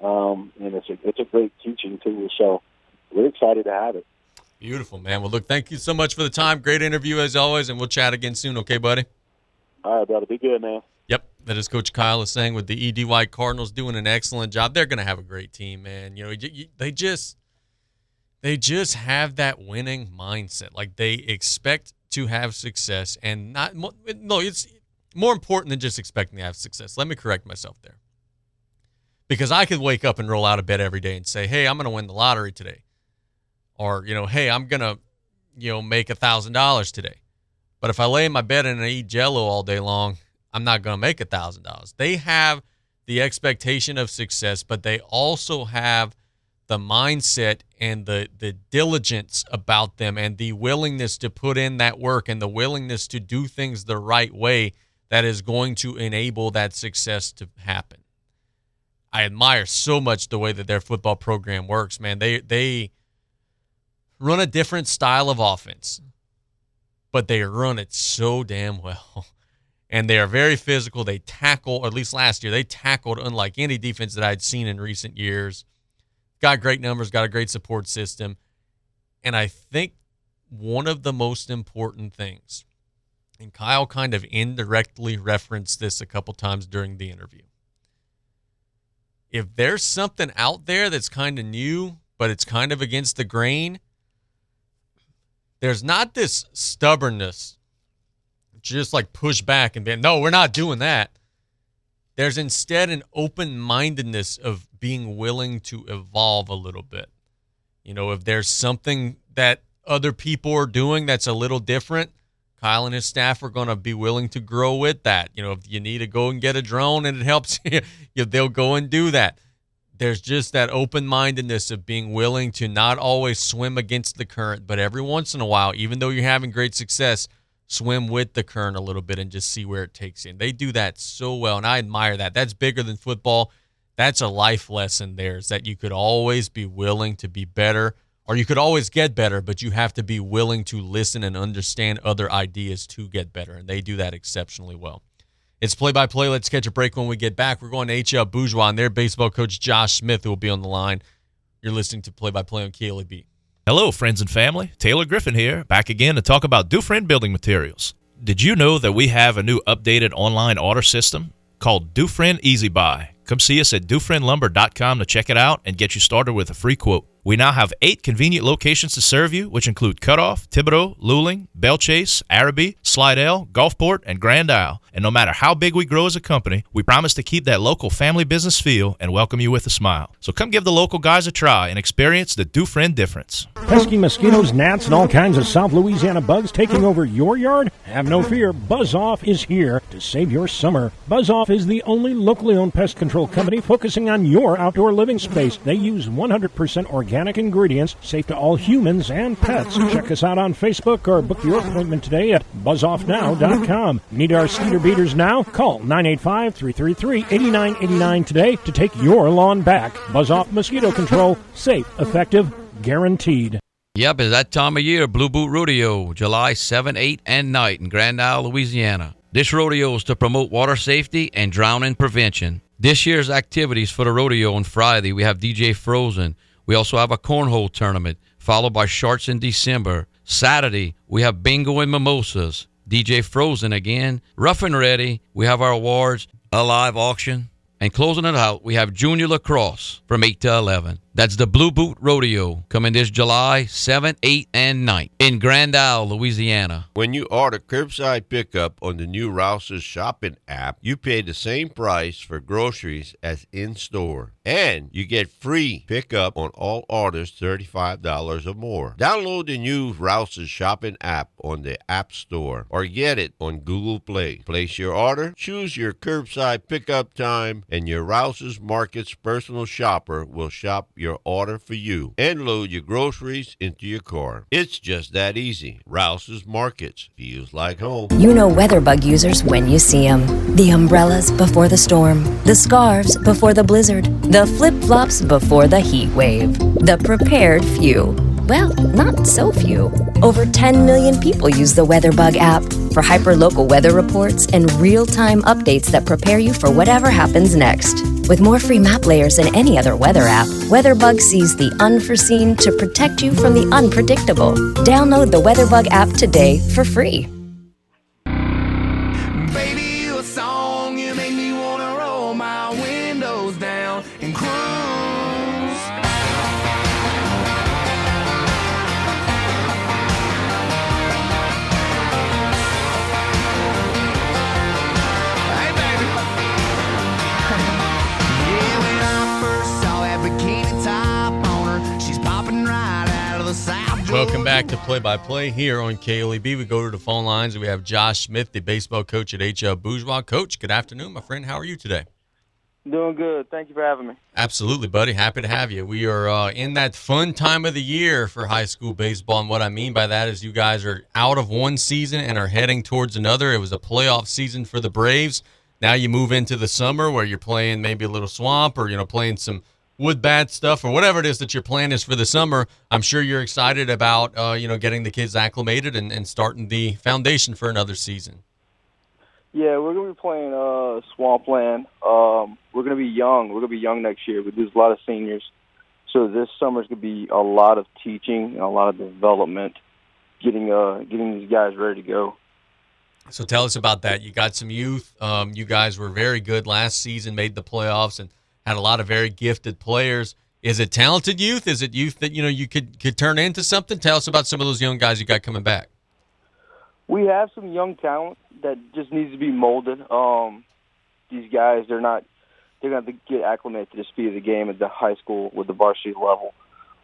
um, and it's a it's a great teaching tool. So, we're excited to have it. Beautiful, man. Well, look, thank you so much for the time. Great interview as always, and we'll chat again soon. Okay, buddy. All right, brother. Be good, man. Yep, that is Coach Kyle Lasseigne with the ED White Cardinals doing an excellent job. They're going to have a great team, man. You know, they just they just have that winning mindset. Like they expect to have success and not no, it's more important than just expecting to have success. Let me correct myself there. Because I could wake up and roll out of bed every day and say, "Hey, I'm going to win the lottery today," or you know, "Hey, I'm going to, you know, make a thousand dollars today." But if I lay in my bed and I eat Jello all day long, I'm not going to make a thousand dollars. They have the expectation of success, but they also have the mindset and the the diligence about them and the willingness to put in that work and the willingness to do things the right way that is going to enable that success to happen. I admire so much the way that their football program works, man. They they run a different style of offense, but they run it so damn well. [LAUGHS] And they are very physical. They tackle, at least last year, they tackled unlike any defense that I'd seen in recent years got great numbers, got a great support system. And I think one of the most important things, and Kyle kind of indirectly referenced this a couple times during the interview. If there's something out there that's kind of new, but it's kind of against the grain, there's not this stubbornness, just like push back and be, no, we're not doing that. There's instead an open mindedness of being willing to evolve a little bit. You know, if there's something that other people are doing that's a little different, Kyle and his staff are going to be willing to grow with that. You know, if you need to go and get a drone and it helps [LAUGHS] you, they'll go and do that. There's just that open mindedness of being willing to not always swim against the current, but every once in a while, even though you're having great success, swim with the current a little bit and just see where it takes you. And they do that so well, and I admire that. That's bigger than football that's a life lesson there is that you could always be willing to be better or you could always get better, but you have to be willing to listen and understand other ideas to get better. And they do that exceptionally well. It's play by play. Let's catch a break when we get back. We're going to HL Bourgeois and their baseball coach, Josh Smith, who will be on the line. You're listening to play by play on KLEB. Hello, friends and family. Taylor Griffin here, back again to talk about Dufresne Building Materials. Did you know that we have a new updated online order system called Dufresne Easy Buy? Come see us at DufresneLumber.com to check it out and get you started with a free quote. We now have eight convenient locations to serve you, which include Cutoff, Thibodaux, Luling, Belle Chasse, Arabi, Slidell, Gulfport, and Grand Isle. And no matter how big we grow as a company, we promise to keep that local family business feel and welcome you with a smile. So come give the local guys a try and experience the Dufresne difference. Pesky mosquitoes, gnats, and all kinds of South Louisiana bugs taking over your yard? Have no fear, Buzz Off is here to save your summer. Buzz Off is the only locally owned pest control company focusing on your outdoor living space. They use 100% organic ingredients, safe to all humans and pets. Check us out on Facebook or book your appointment today at buzzoffnow.com. Need our skeeter beaters now? Call 985-333-8989 today to take your lawn back. Buzz Off Mosquito Control. Safe, effective, guaranteed. Yep, it's that time of year, Blue Boot Rodeo, July 7, 8, and night in Grand Isle, Louisiana. This rodeo is to promote water safety and drowning prevention. This year's activities for the rodeo on Friday, we have DJ Frozen, we also have a cornhole tournament, followed by sharks in December. Saturday, we have bingo and mimosas. DJ Frozen again. Rough and ready, we have our awards, a live auction. And closing it out, we have junior lacrosse from 8 to 11. That's the Blue Boot Rodeo coming this July 7, 8, and 9 in Grand Isle, Louisiana. When you order curbside pickup on the new Rouse's shopping app, you pay the same price for groceries as in store. And you get free pickup on all orders $35 or more. Download the new Rouse's shopping app on the App Store or get it on Google Play. Place your order, choose your curbside pickup time, and your Rouse's Markets personal shopper will shop your order for you and load your groceries into your car. It's just that easy. Rouse's Markets feels like home. You know WeatherBug users when you see them. The umbrellas before the storm, the scarves before the blizzard, the flip flops before the heat wave, the prepared few. Well, not so few. Over 10 million people use the WeatherBug app for hyperlocal weather reports and real-time updates that prepare you for whatever happens next. With more free map layers than any other weather app, WeatherBug sees the unforeseen to protect you from the unpredictable. Download the WeatherBug app today for free. Back to Play by Play here on KLEB. We go to the phone lines. We have Josh Smith, the baseball coach at HL Bourgeois. Coach, good afternoon, my friend. How are you today? Doing good. Thank you for having me. Absolutely, buddy. Happy to have you. We are uh, in that fun time of the year for high school baseball. And what I mean by that is you guys are out of one season and are heading towards another. It was a playoff season for the Braves. Now you move into the summer where you're playing maybe a little swamp or, you know, playing some wood bad stuff or whatever it is that your plan is for the summer. I'm sure you're excited about, uh, you know, getting the kids acclimated and, and starting the foundation for another season. Yeah, we're gonna be playing uh, Swampland. Um, we're gonna be young. We're gonna be young next year. We lose a lot of seniors, so this summer's gonna be a lot of teaching and a lot of development, getting uh getting these guys ready to go. So tell us about that. You got some youth. Um, you guys were very good last season, made the playoffs, and had a lot of very gifted players. Is it talented youth? Is it youth that you know you could could turn into something? Tell us about some of those young guys you got coming back. We have some young talent that just needs to be molded. Um, these guys, they're not. They're going to get acclimated to the speed of the game at the high school with the varsity level.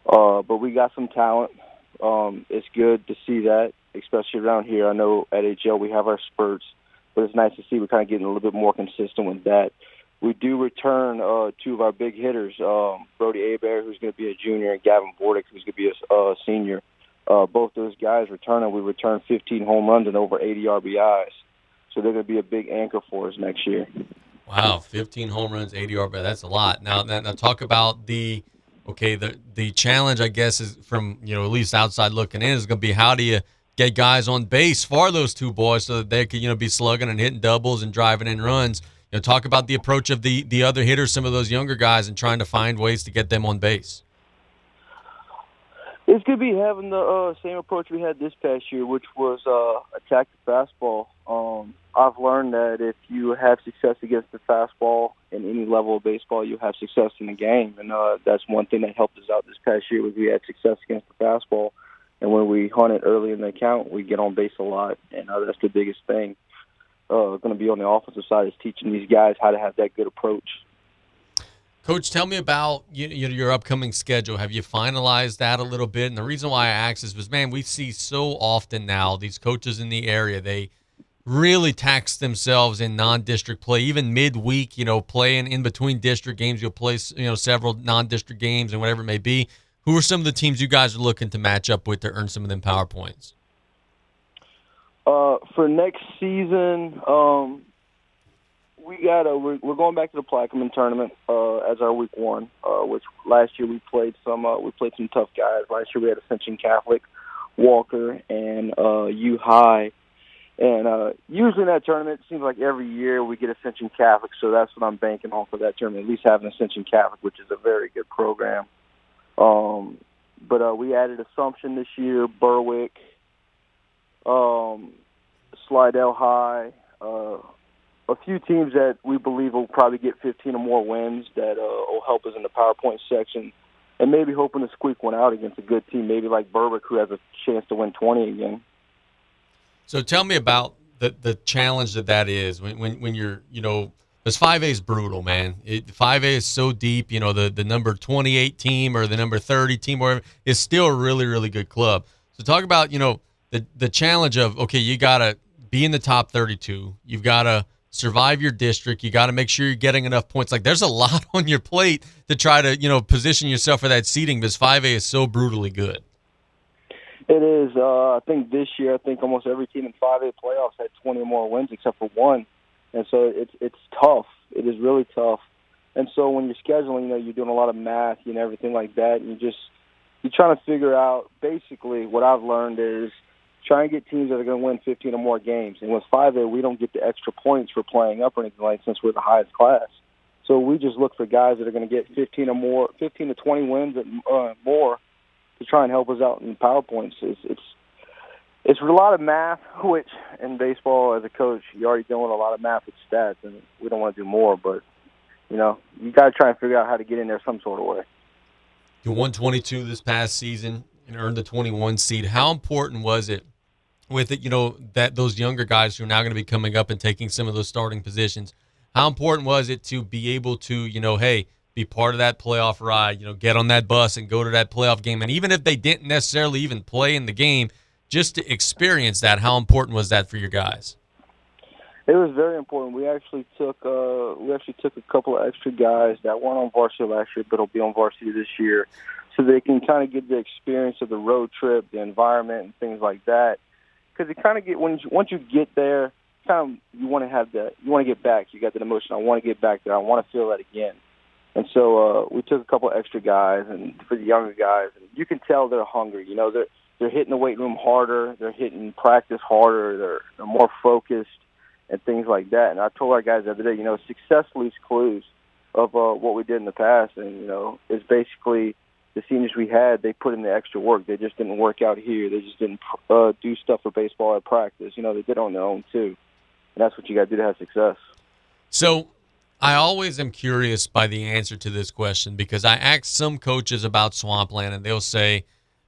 Uh, but we got some talent. Um, it's good to see that, especially around here. I know at HL we have our spurts, but it's nice to see we're kind of getting a little bit more consistent with that. We do return uh, two of our big hitters, um, Brody Abear, who's going to be a junior, and Gavin Bordick, who's going to be a uh, senior. Uh, both those guys returning. We return 15 home runs and over 80 RBIs. So they're going to be a big anchor for us next year. Wow, 15 home runs, 80 RBI. That's a lot. Now, now, now talk about the okay. The the challenge, I guess, is from you know at least outside looking in is going to be how do you get guys on base for those two boys so that they can you know be slugging and hitting doubles and driving in runs. You know, talk about the approach of the the other hitters, some of those younger guys, and trying to find ways to get them on base. It's going to be having the uh, same approach we had this past year, which was uh, attack the fastball. Um, I've learned that if you have success against the fastball in any level of baseball, you have success in the game, and uh, that's one thing that helped us out this past year. Was we had success against the fastball, and when we hunt it early in the account, we get on base a lot, and uh, that's the biggest thing. Uh, going to be on the offensive side is teaching these guys how to have that good approach. Coach, tell me about you, you, your upcoming schedule. Have you finalized that a little bit? And the reason why I ask is because, man, we see so often now these coaches in the area, they really tax themselves in non-district play, even midweek, you know, playing in between district games. You'll play, you know, several non-district games and whatever it may be. Who are some of the teams you guys are looking to match up with to earn some of them power points? Uh, for next season, um, we got a we're, we're going back to the Plaquemine tournament uh, as our week one. Uh, which last year we played some uh, we played some tough guys. Last year we had Ascension Catholic, Walker, and uh, U High. And uh, usually in that tournament, it seems like every year we get Ascension Catholic, so that's what I'm banking on for that tournament. At least having Ascension Catholic, which is a very good program. Um, but uh, we added Assumption this year, Berwick, um, Slidell High, uh, a few teams that we believe will probably get 15 or more wins that uh, will help us in the power point section, and maybe hoping to squeak one out against a good team, maybe like Berwick, who has a chance to win 20 again. So tell me about the the challenge that that is when when, when you're you know because five A is brutal, man. Five A is so deep. You know the the number 28 team or the number 30 team, or whatever, is still a really really good club. So talk about you know the the challenge of okay, you gotta be in the top 32. You've gotta survive your district. You got to make sure you're getting enough points. Like there's a [LAUGHS] lot on your plate to try to, you know, position yourself for that seating because 5A is so brutally good. It is. Uh, I think this year, I think almost every team in 5A playoffs had 20 or more wins except for one, and so it's it's tough. It is really tough. And so when you're scheduling, you know, you're doing a lot of math and everything like that, and you just you're trying to figure out. Basically, what I've learned is try and get teams that are going to win 15 or more games. And with 5A, we don't get the extra points for playing up or anything like since we're the highest class. So we just look for guys that are going to get 15 or more, 15 to 20 wins and uh, more to try and help us out in power points. It's, it's it's a lot of math, which in baseball as a coach, you're already doing a lot of math with stats, and we don't want to do more. But you know, you got to try and figure out how to get in there some sort of way. You won 22 this past season and earned the 21 seed. How important was it with it, you know, that those younger guys who are now going to be coming up and taking some of those starting positions? How important was it to be able to, you know, hey, be part of that playoff ride. You know, get on that bus and go to that playoff game. And even if they didn't necessarily even play in the game, just to experience that, how important was that for your guys? It was very important. We actually took uh, we actually took a couple of extra guys that weren't on varsity last year, but will be on varsity this year, so they can kind of get the experience of the road trip, the environment, and things like that. Because it kind of get when you, once you get there, kind of you want to have that you want to get back. You got that emotion. I want to get back there. I want to feel that again. And so uh, we took a couple extra guys, and for the younger guys, and you can tell they're hungry. You know, they're they're hitting the weight room harder. They're hitting practice harder. They're, they're more focused and things like that. And I told our guys the other day, you know, success leaves clues of uh, what we did in the past, and you know, it's basically the seniors we had. They put in the extra work. They just didn't work out here. They just didn't uh, do stuff for baseball at practice. You know, they did on their own too, and that's what you got to do to have success. So. I always am curious by the answer to this question because I ask some coaches about Swampland and they'll say,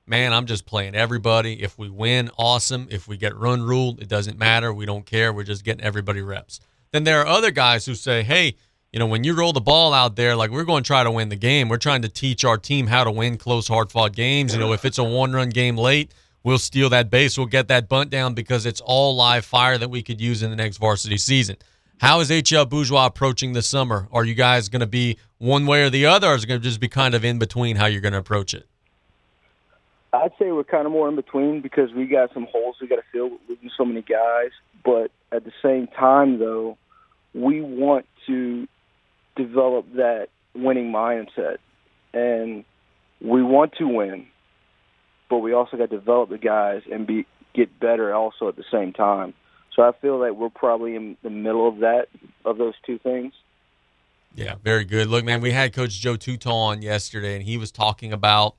man, I'm just playing everybody. If we win, awesome. If we get run ruled, it doesn't matter. We don't care. We're just getting everybody reps. Then there are other guys who say, hey, you know, when you roll the ball out there, like we're going to try to win the game. We're trying to teach our team how to win close, hard fought games. You know, if it's a one run game late, we'll steal that base. We'll get that bunt down because it's all live fire that we could use in the next varsity season. How is HL Bourgeois approaching the summer? Are you guys going to be one way or the other, or is it going to just be kind of in between how you're going to approach it? I'd say we're kind of more in between because we got some holes we got to fill with losing so many guys. But at the same time, though, we want to develop that winning mindset, and we want to win, but we also got to develop the guys and be get better also at the same time. So I feel like we're probably in the middle of that of those two things. Yeah, very good. Look, man, we had Coach Joe Tutal on yesterday, and he was talking about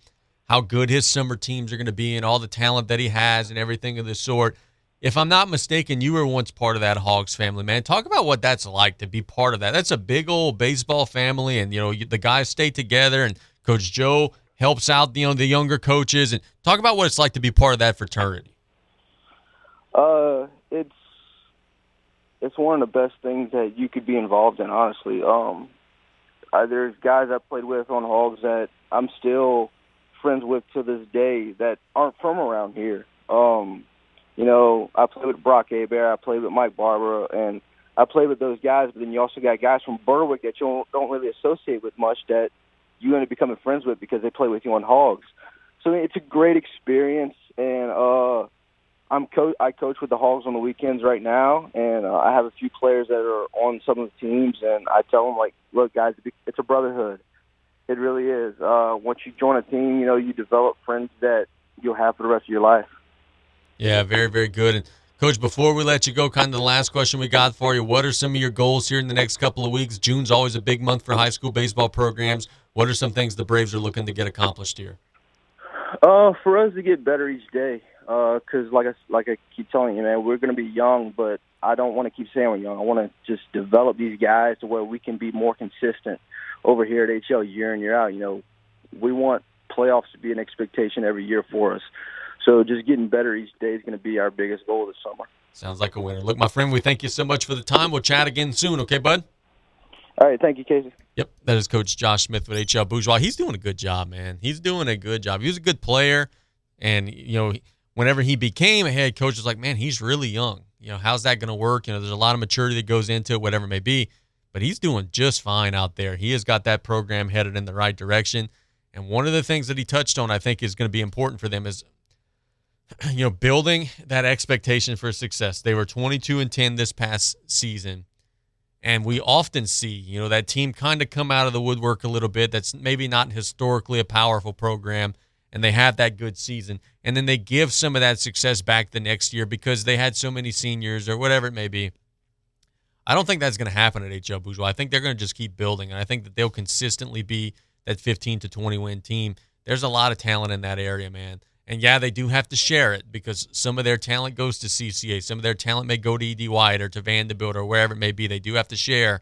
how good his summer teams are going to be and all the talent that he has and everything of the sort. If I'm not mistaken, you were once part of that Hogs family, man. Talk about what that's like to be part of that. That's a big old baseball family, and you know the guys stay together, and Coach Joe helps out you know the younger coaches, and talk about what it's like to be part of that fraternity. Uh, it's it's one of the best things that you could be involved in, honestly. Um, I, there's guys I played with on Hogs that I'm still friends with to this day that aren't from around here. Um, you know, I played with Brock Abear, I played with Mike Barber, and I played with those guys. But then you also got guys from Berwick that you don't, don't really associate with much that you end up becoming friends with because they play with you on Hogs. So it's a great experience, and uh, I'm co- I coach with the Hogs on the weekends right now, and uh, I have a few players that are on some of the teams, and I tell them like, look, guys, it's a brotherhood. It really is. Uh, once you join a team, you know, you develop friends that you'll have for the rest of your life. Yeah, very, very good. And Coach, before we let you go, kind of the last question we got for you. What are some of your goals here in the next couple of weeks? June's always a big month for high school baseball programs. What are some things the Braves are looking to get accomplished here? Uh, for us to get better each day, because uh, like I like I keep telling you, man, we're going to be young, but I don't want to keep saying we're young. I want to just develop these guys to where we can be more consistent over here at HL year in year out. You know, we want playoffs to be an expectation every year for us. So just getting better each day is going to be our biggest goal this summer. Sounds like a winner. Look, my friend, we thank you so much for the time. We'll chat again soon, okay, bud? All right, thank you, Casey. Yep, that is Coach Josh Smith with HL Bourgeois. He's doing a good job, man. He's doing a good job. He was a good player, and you know, whenever he became a head coach, was like, man, he's really young. You know, how's that going to work? You know, there's a lot of maturity that goes into it, whatever it may be but he's doing just fine out there. He has got that program headed in the right direction. And one of the things that he touched on, I think, is going to be important for them is, [CLEARS THROAT] you know, building that expectation for success. They were 22 and 10 this past season. And we often see, you know, that team kind of come out of the woodwork a little bit. That's maybe not historically a powerful program, and they have that good season. And then they give some of that success back the next year because they had so many seniors or whatever it may be. I don't think that's going to happen at HL Bourgeois. I think they're going to just keep building, and I think that they'll consistently be that 15 to 20 win team. There's a lot of talent in that area, man. And yeah, they do have to share it because some of their talent goes to CCA. Some of their talent may go to ED White or to Vanderbilt or wherever it may be. They do have to share.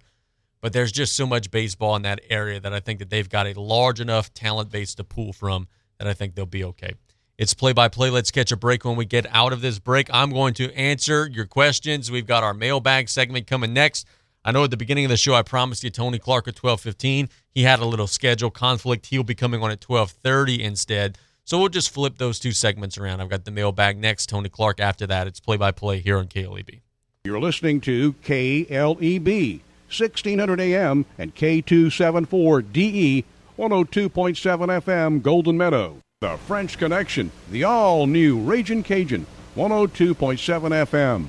But there's just so much baseball in that area that I think that they've got a large enough talent base to pull from that I think they'll be okay. It's play by play. Let's catch a break when we get out of this break. I'm going to answer your questions. We've got our mailbag segment coming next. I know at the beginning of the show I promised you Tony Clark at 12:15. He had a little schedule conflict. He'll be coming on at 12:30 instead. So we'll just flip those two segments around. I've got the mailbag next, Tony Clark after that. It's play-by-play here on KLEB. You're listening to KLEB, 1600 AM and K274DE, 102.7 FM, Golden Meadow. The French Connection, the all new Raging Cajun, 102.7 FM.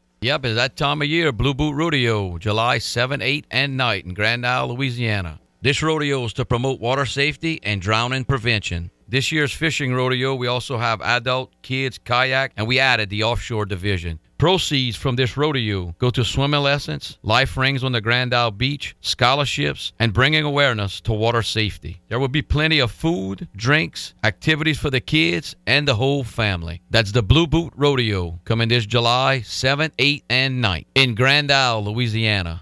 Yep, it's that time of year, Blue Boot Rodeo, July 7, 8, and night in Grand Isle, Louisiana. This rodeo is to promote water safety and drowning prevention. This year's fishing rodeo, we also have adult, kids, kayak, and we added the offshore division. Proceeds from this rodeo go to swimming lessons, life rings on the Grand Isle Beach, scholarships, and bringing awareness to water safety. There will be plenty of food, drinks, activities for the kids and the whole family. That's the Blue Boot Rodeo coming this July 7, 8, and 9 in Grand Isle, Louisiana.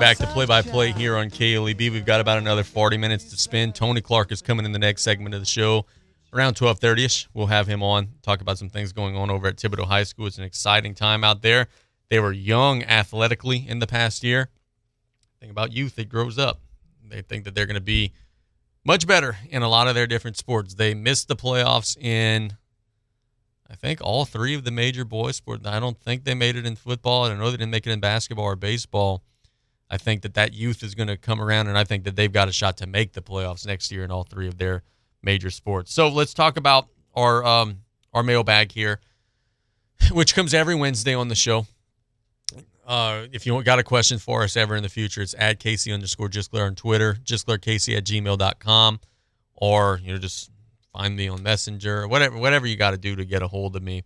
Back to Play by Play here on KLEB. We've got about another 40 minutes to spend. Tony Clark is coming in the next segment of the show around 12:30 ish. We'll have him on talk about some things going on over at Thibodaux High School. It's an exciting time out there. They were young athletically in the past year. Think about youth; it grows up. They think that they're going to be much better in a lot of their different sports. They missed the playoffs in I think all three of the major boys sports. I don't think they made it in football. I don't know they didn't make it in basketball or baseball. I think that that youth is going to come around, and I think that they've got a shot to make the playoffs next year in all three of their major sports. So let's talk about our um, our mailbag here, [LAUGHS] which comes every Wednesday on the show. Uh, if you got a question for us ever in the future, it's at Casey underscore Gisclair on Twitter, Casey at gmail.com, or you know just find me on Messenger, whatever whatever you got to do to get a hold of me.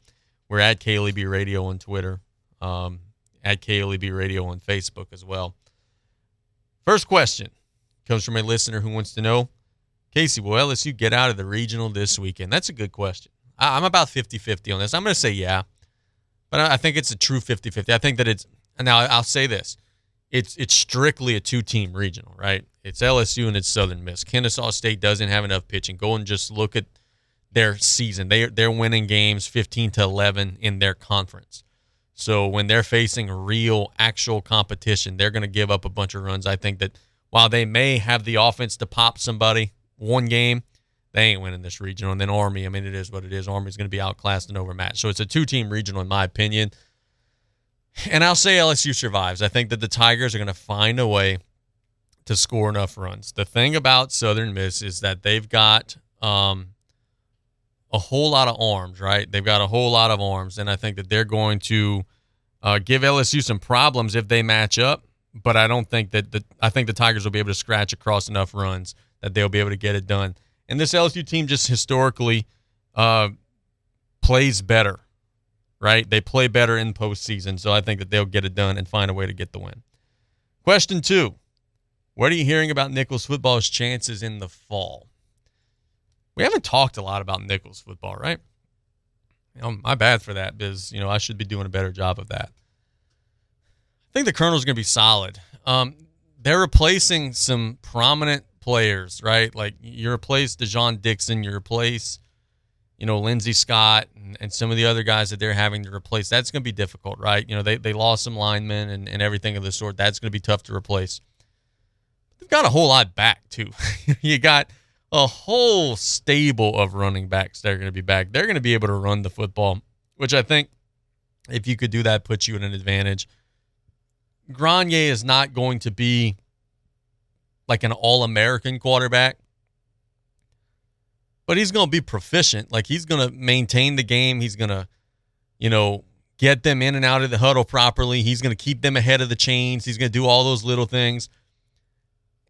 We're at KLEB Radio on Twitter, um, at KLEB Radio on Facebook as well. First question comes from a listener who wants to know, Casey, will LSU get out of the regional this weekend? That's a good question. I, am about 50 50 on this. I'm going to say yeah, but I, think it's a true 50 50. I think that it's, and now I'll say this it's it's strictly a two team regional, right? It's LSU and it's Southern Miss. Kennesaw State doesn't have enough pitching. Go and just look at their season. They they're winning games 15 to 11 in their conference. So when they're facing real actual competition, they're going to give up a bunch of runs. I think that while they may have the offense to pop somebody one game, they ain't winning this regional. And then Army, I mean, it is what it is. Army's going to be outclassed and overmatched. So it's a two team regional, in my opinion. And I'll say LSU survives. I think that the Tigers are going to find a way to score enough runs. The thing about Southern Miss is that they've got um, a whole lot of arms, right? They've got a whole lot of arms, and I think that they're going to uh, give LSU some problems if they match up. But I don't think that the I think the Tigers will be able to scratch across enough runs that they'll be able to get it done. And this LSU team just historically uh, plays better, right? They play better in postseason, so I think that they'll get it done and find a way to get the win. Question two What are you hearing about Nicholls football's chances in the fall? We haven't talked a lot about Nicholls football, right? You know, my bad for that because, you know, I should be doing a better job of that. I think the Colonel's going to be solid. Um, they're replacing some prominent players, right? Like you replace Dai'Jean Dixon, you replace, you know, Lindsey Scott and, and some of the other guys that they're having to replace. That's going to be difficult, right? You know, they, they lost some linemen and, and everything of the sort. That's going to be tough to replace. They've got a whole lot back, too. [LAUGHS] you got – a whole stable of running backs that are going to be back. They're going to be able to run the football, which I think if you could do that, puts you in an advantage. Granier is not going to be like an all American quarterback, but he's going to be proficient. Like he's going to maintain the game. He's going to, you know, get them in and out of the huddle properly. He's going to keep them ahead of the chains. He's going to do all those little things.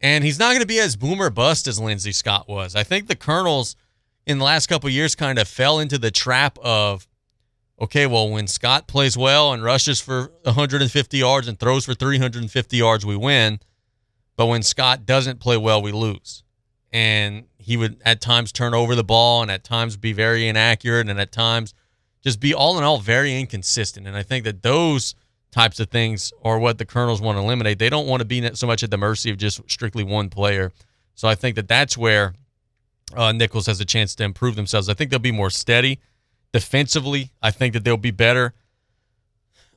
And he's not going to be as boomer bust as Lindsey Scott was. I think the Colonels in the last couple years kind of fell into the trap of, okay, well, when Scott plays well and rushes for 150 yards and throws for 350 yards, we win. But when Scott doesn't play well, we lose. And he would at times turn over the ball and at times be very inaccurate and at times just be all in all very inconsistent. And I think that those types of things are what the Colonels want to eliminate. They don't want to be so much at the mercy of just strictly one player. So I think that that's where uh, Nicholls has a chance to improve themselves. I think they'll be more steady defensively. I think that they'll be better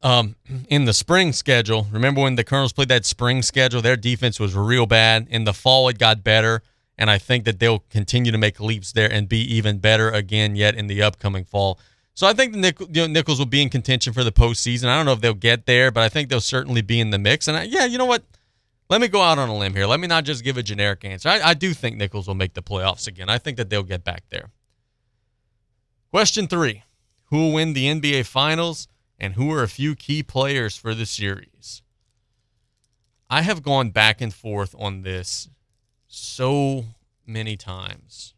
um, [CLEARS THROAT] in the spring schedule. Remember when the Colonels played that spring schedule? Their defense was real bad. In the fall, it got better. And I think that they'll continue to make leaps there and be even better again yet in the upcoming fall. So I think the Nick, you know, Nicholls will be in contention for the postseason. I don't know if they'll get there, but I think they'll certainly be in the mix. And I, yeah, you know what? Let me go out on a limb here. Let me not just give a generic answer. I, I do think Nicholls will make the playoffs again. I think that they'll get back there. Question three Who will win the NBA Finals and who are a few key players for the series? I have gone back and forth on this so many times.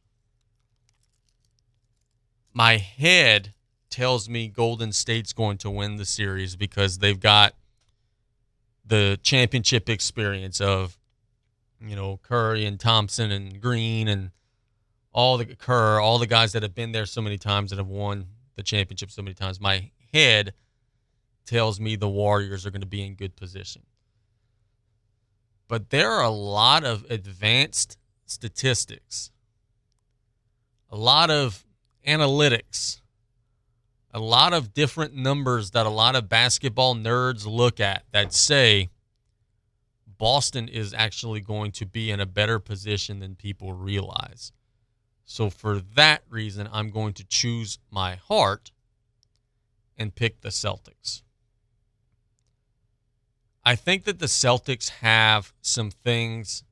My head tells me Golden State's going to win the series because they've got the championship experience of, you know, Curry and Thompson and Green and all the Kerr, all the guys that have been there so many times that have won the championship so many times. My head tells me the Warriors are going to be in good position. But there are a lot of advanced statistics, a lot of analytics a lot of different numbers that a lot of basketball nerds look at that say Boston is actually going to be in a better position than people realize. So, for that reason, I'm going to choose my heart and pick the Celtics. I think that the Celtics have some things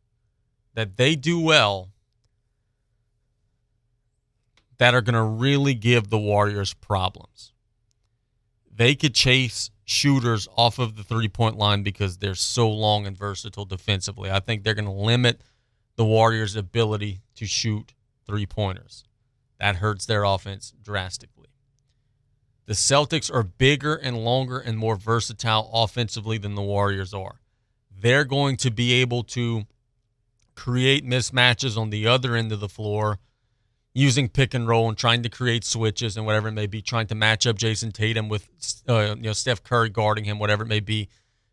that they do well that are going to really give the Warriors problems. They could chase shooters off of the three point line because they're so long and versatile defensively. I think they're going to limit the Warriors' ability to shoot three pointers. That hurts their offense drastically. The Celtics are bigger and longer and more versatile offensively than the Warriors are. They're going to be able to create mismatches on the other end of the floor using pick and roll and trying to create switches and whatever it may be, trying to match up Jayson Tatum with uh, you know Steph Curry guarding him, whatever it may be.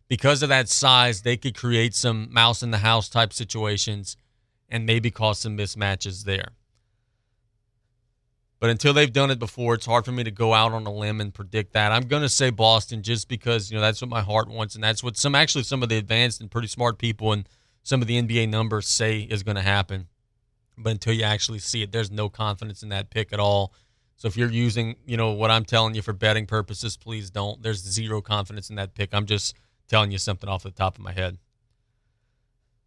Because of that size, they could create some mouse in the house type situations and maybe cause some mismatches there. But until they've done it before, it's hard for me to go out on a limb and predict that. I'm going to say Boston just because, you know, that's what my heart wants and that's what some actually some of the advanced and pretty smart people and some of the NBA numbers say is going to happen. But until you actually see it, there's no confidence in that pick at all. So if you're using, you know, what I'm telling you for betting purposes, please don't. There's zero confidence in that pick. I'm just telling you something off the top of my head.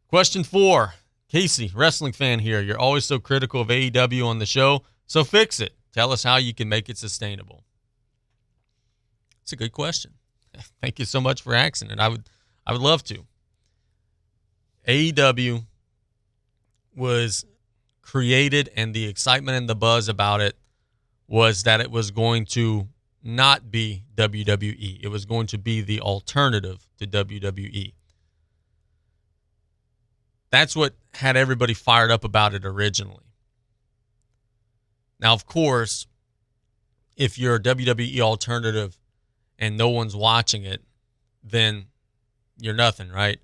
Question four. Casey, wrestling fan here. You're always so critical of AEW on the show, so fix it. Tell us how you can make it sustainable. It's a good question. [LAUGHS] Thank you so much for asking it. I would I would love to. AEW was created and the excitement and the buzz about it was that it was going to not be WWE. It was going to be the alternative to WWE. That's what had everybody fired up about it originally. Now, of course, if you're a WWE alternative and no one's watching it, then you're nothing, right?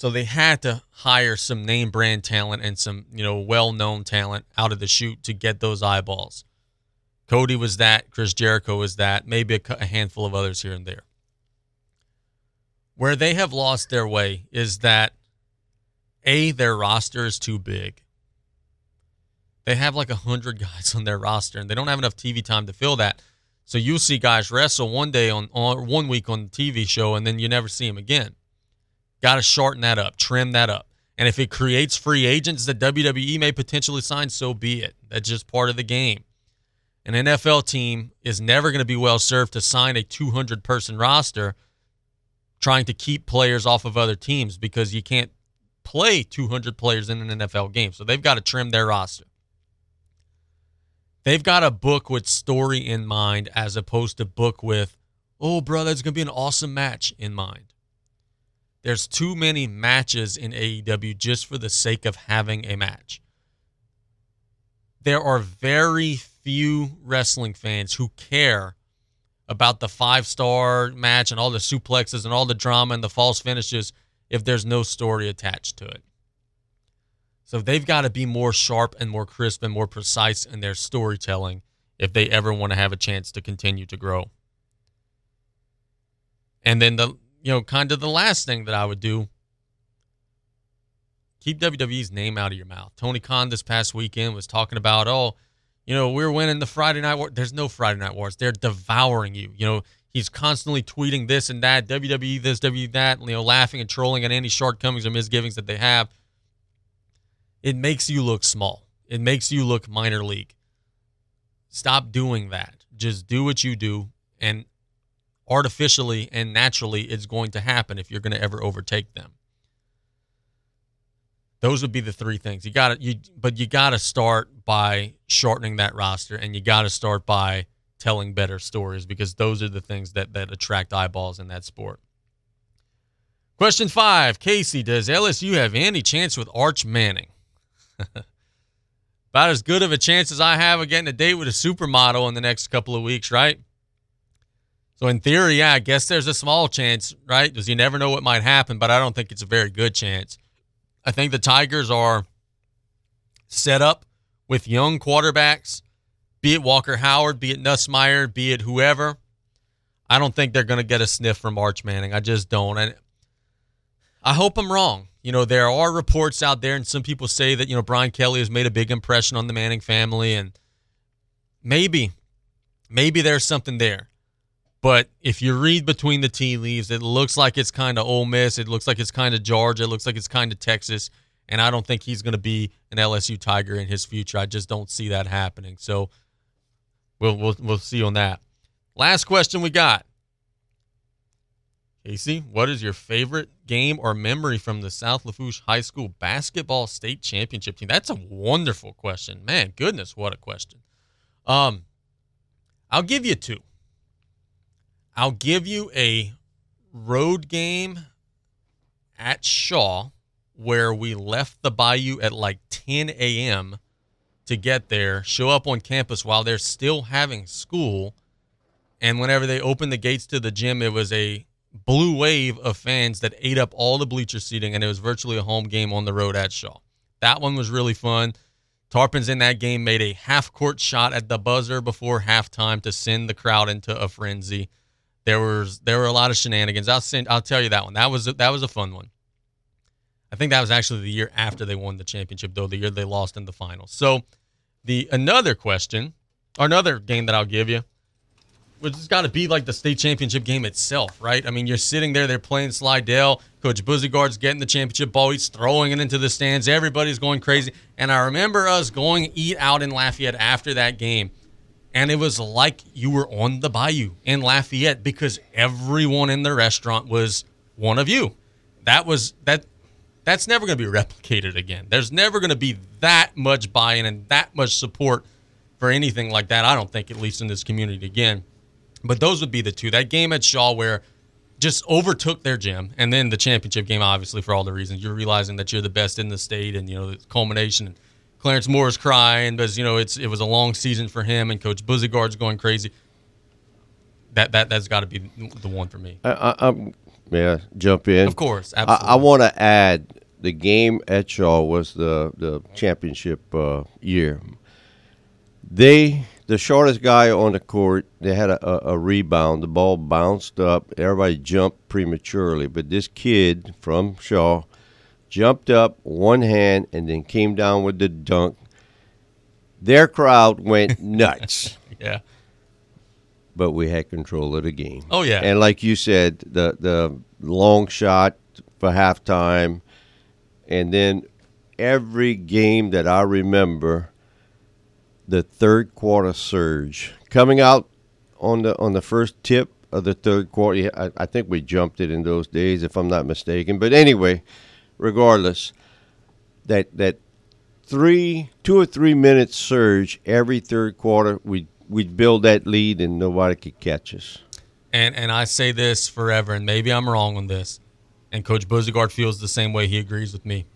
So they had to hire some name brand talent and some, you know, well-known talent out of the chute to get those eyeballs. Cody was that, Chris Jericho was that, maybe a, a handful of others here and there. Where they have lost their way is that a their roster is too big. They have like a hundred [LAUGHS] guys on their roster, and they don't have enough TV time to fill that. So you'll see guys wrestle one day on, on one week on the TV show, and then you never see them again. Got to shorten that up, trim that up. And if it creates free agents that WWE may potentially sign, so be it. That's just part of the game. An NFL team is never going to be well served to sign a 200 person roster trying to keep players off of other teams because you can't play 200 players in an NFL game. So they've got to trim their roster. They've got a book with story in mind as opposed to book with, oh, brother, it's going to be an awesome match in mind. There's too many matches in AEW just for the sake of having a match. There are very few wrestling fans who care about the five star match and all the suplexes and all the drama and the false finishes if there's no story attached to it. So they've got to be more sharp and more crisp and more precise in their storytelling if they ever want to have a chance to continue to grow. And then the you know, kind of the last thing that I would do. Keep WWE's name out of your mouth. Tony Khan this past weekend was talking about, oh, you know, we're winning the Friday night war. There's no Friday night wars. They're devouring you. You know, he's constantly tweeting this and that, WWE this, WWE that, you know, laughing and trolling at any shortcomings or misgivings that they have. It makes you look small. It makes you look minor league. Stop doing that. Just do what you do and artificially and naturally it's going to happen if you're going to ever overtake them. Those would be the three things. You got to you but you got to start by shortening that roster and you got to start by telling better stories because those are the things that that attract eyeballs in that sport. Question 5, Casey, does LSU have any chance with Arch Manning? [LAUGHS] About as good of a chance as I have of getting a date with a supermodel in the next couple of weeks, right? So in theory, yeah, I guess there's a small chance, right? Because you never know what might happen, but I don't think it's a very good chance. I think the Tigers are set up with young quarterbacks, be it Walker Howard, be it Nussmeier, be it whoever. I don't think they're going to get a sniff from Arch Manning. I just don't. And I hope I'm wrong. You know, there are reports out there, and some people say that, you know, Brian Kelly has made a big impression on the Manning family, and maybe, maybe there's something there. But if you read between the tea leaves, it looks like it's kind of Ole Miss. It looks like it's kind of Georgia. It looks like it's kind of Texas. And I don't think he's going to be an LSU Tiger in his future. I just don't see that happening. So we'll we'll we'll see on that. Last question we got. Casey, what is your favorite game or memory from the South Lafourche High School basketball state championship team? That's a wonderful question. Man, goodness, what a question. Um, I'll give you two. I'll give you a road game at Shaw where we left the bayou at like 10 a.m. to get there, show up on campus while they're still having school. And whenever they opened the gates to the gym, it was a blue wave of fans that ate up all the bleacher seating, and it was virtually a home game on the road at Shaw. That one was really fun. Tarpons in that game made a half court shot at the buzzer before halftime to send the crowd into a frenzy. There was there were a lot of shenanigans. I'll send I'll tell you that one. That was that was a fun one. I think that was actually the year after they won the championship, though the year they lost in the finals. So the another question, or another game that I'll give you, which has got to be like the state championship game itself, right? I mean, you're sitting there, they're playing Slidell. Coach Buzzygard's getting the championship ball. He's throwing it into the stands. Everybody's going crazy. And I remember us going eat out in Lafayette after that game and it was like you were on the bayou in Lafayette because everyone in the restaurant was one of you. That was that that's never going to be replicated again. There's never going to be that much buy-in and that much support for anything like that. I don't think at least in this community again. But those would be the two. That game at Shaw where just overtook their gym. And then the championship game, obviously, for all the reasons. You're realizing that you're the best in the state, and, you know, the culmination. Clarence Moore is crying because, you know, it's it was a long season for him, and Coach Buzigard's going crazy. That, that, that's got to be the one for me. I, I, I'm, yeah, jump in. Of course, I. I want to add the game at Shaw was the the championship uh, year. They the shortest guy on the court. They had a, a, a rebound. The ball bounced up. Everybody jumped prematurely, but this kid from Shaw jumped up one hand and then came down with the dunk. Their crowd went [LAUGHS] nuts. yeah. But we had control of the game. Oh, yeah. And like you said, the the long shot for halftime, and then every game that I remember, the third quarter surge coming out on the on the first tip of the third quarter. I, I think we jumped it in those days, if I'm not mistaken. But anyway, regardless, that that three two or three minute surge every third quarter, we we'd build that lead and nobody could catch us. and and I say this forever, and maybe I'm wrong on this, and Coach Buzigard feels the same way. He agrees with me.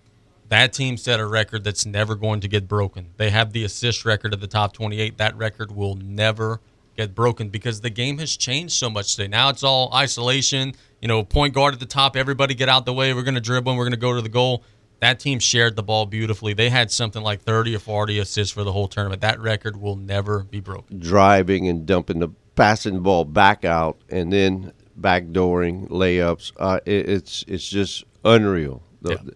That team set a record that's never going to get broken. They have the assist record of the top 28. That record will never get broken because the game has changed so much today. Now it's all isolation. You know, point guard at the top. Everybody get out the way. We're going to dribble. and We're going to go to the goal. That team shared the ball beautifully. They had something like 30 or 40 assists for the whole tournament. That record will never be broken. driving and dumping the passing the ball back out and then backdooring layups. Uh, it, it's it's just unreal. The-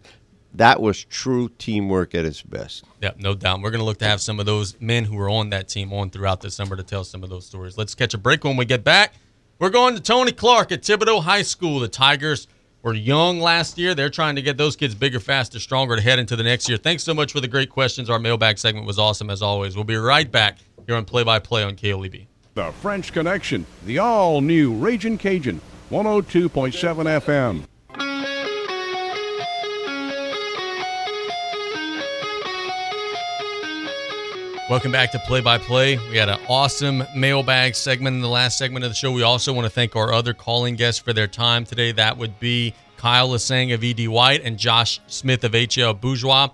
That was true teamwork at its best. Yeah, no doubt. We're going to look to have some of those men who were on that team on throughout the summer to tell some of those stories. Let's catch a break when we get back. We're going to Tony Clark at Thibodaux High School. The Tigers were young last year. They're trying to get those kids bigger, faster, stronger to head into the next year. Thanks so much for the great questions. Our mailbag segment was awesome as always. We'll be right back here on Play by Play on KLEB. The French Connection, the all new Raging Cajun, 102.7 FM. Welcome back to Play by Play. We had an awesome mailbag segment in the last segment of the show. We also want to thank our other calling guests for their time today. That would be Kyle Lasseigne of ED White and Josh Smith of HL Bourgeois.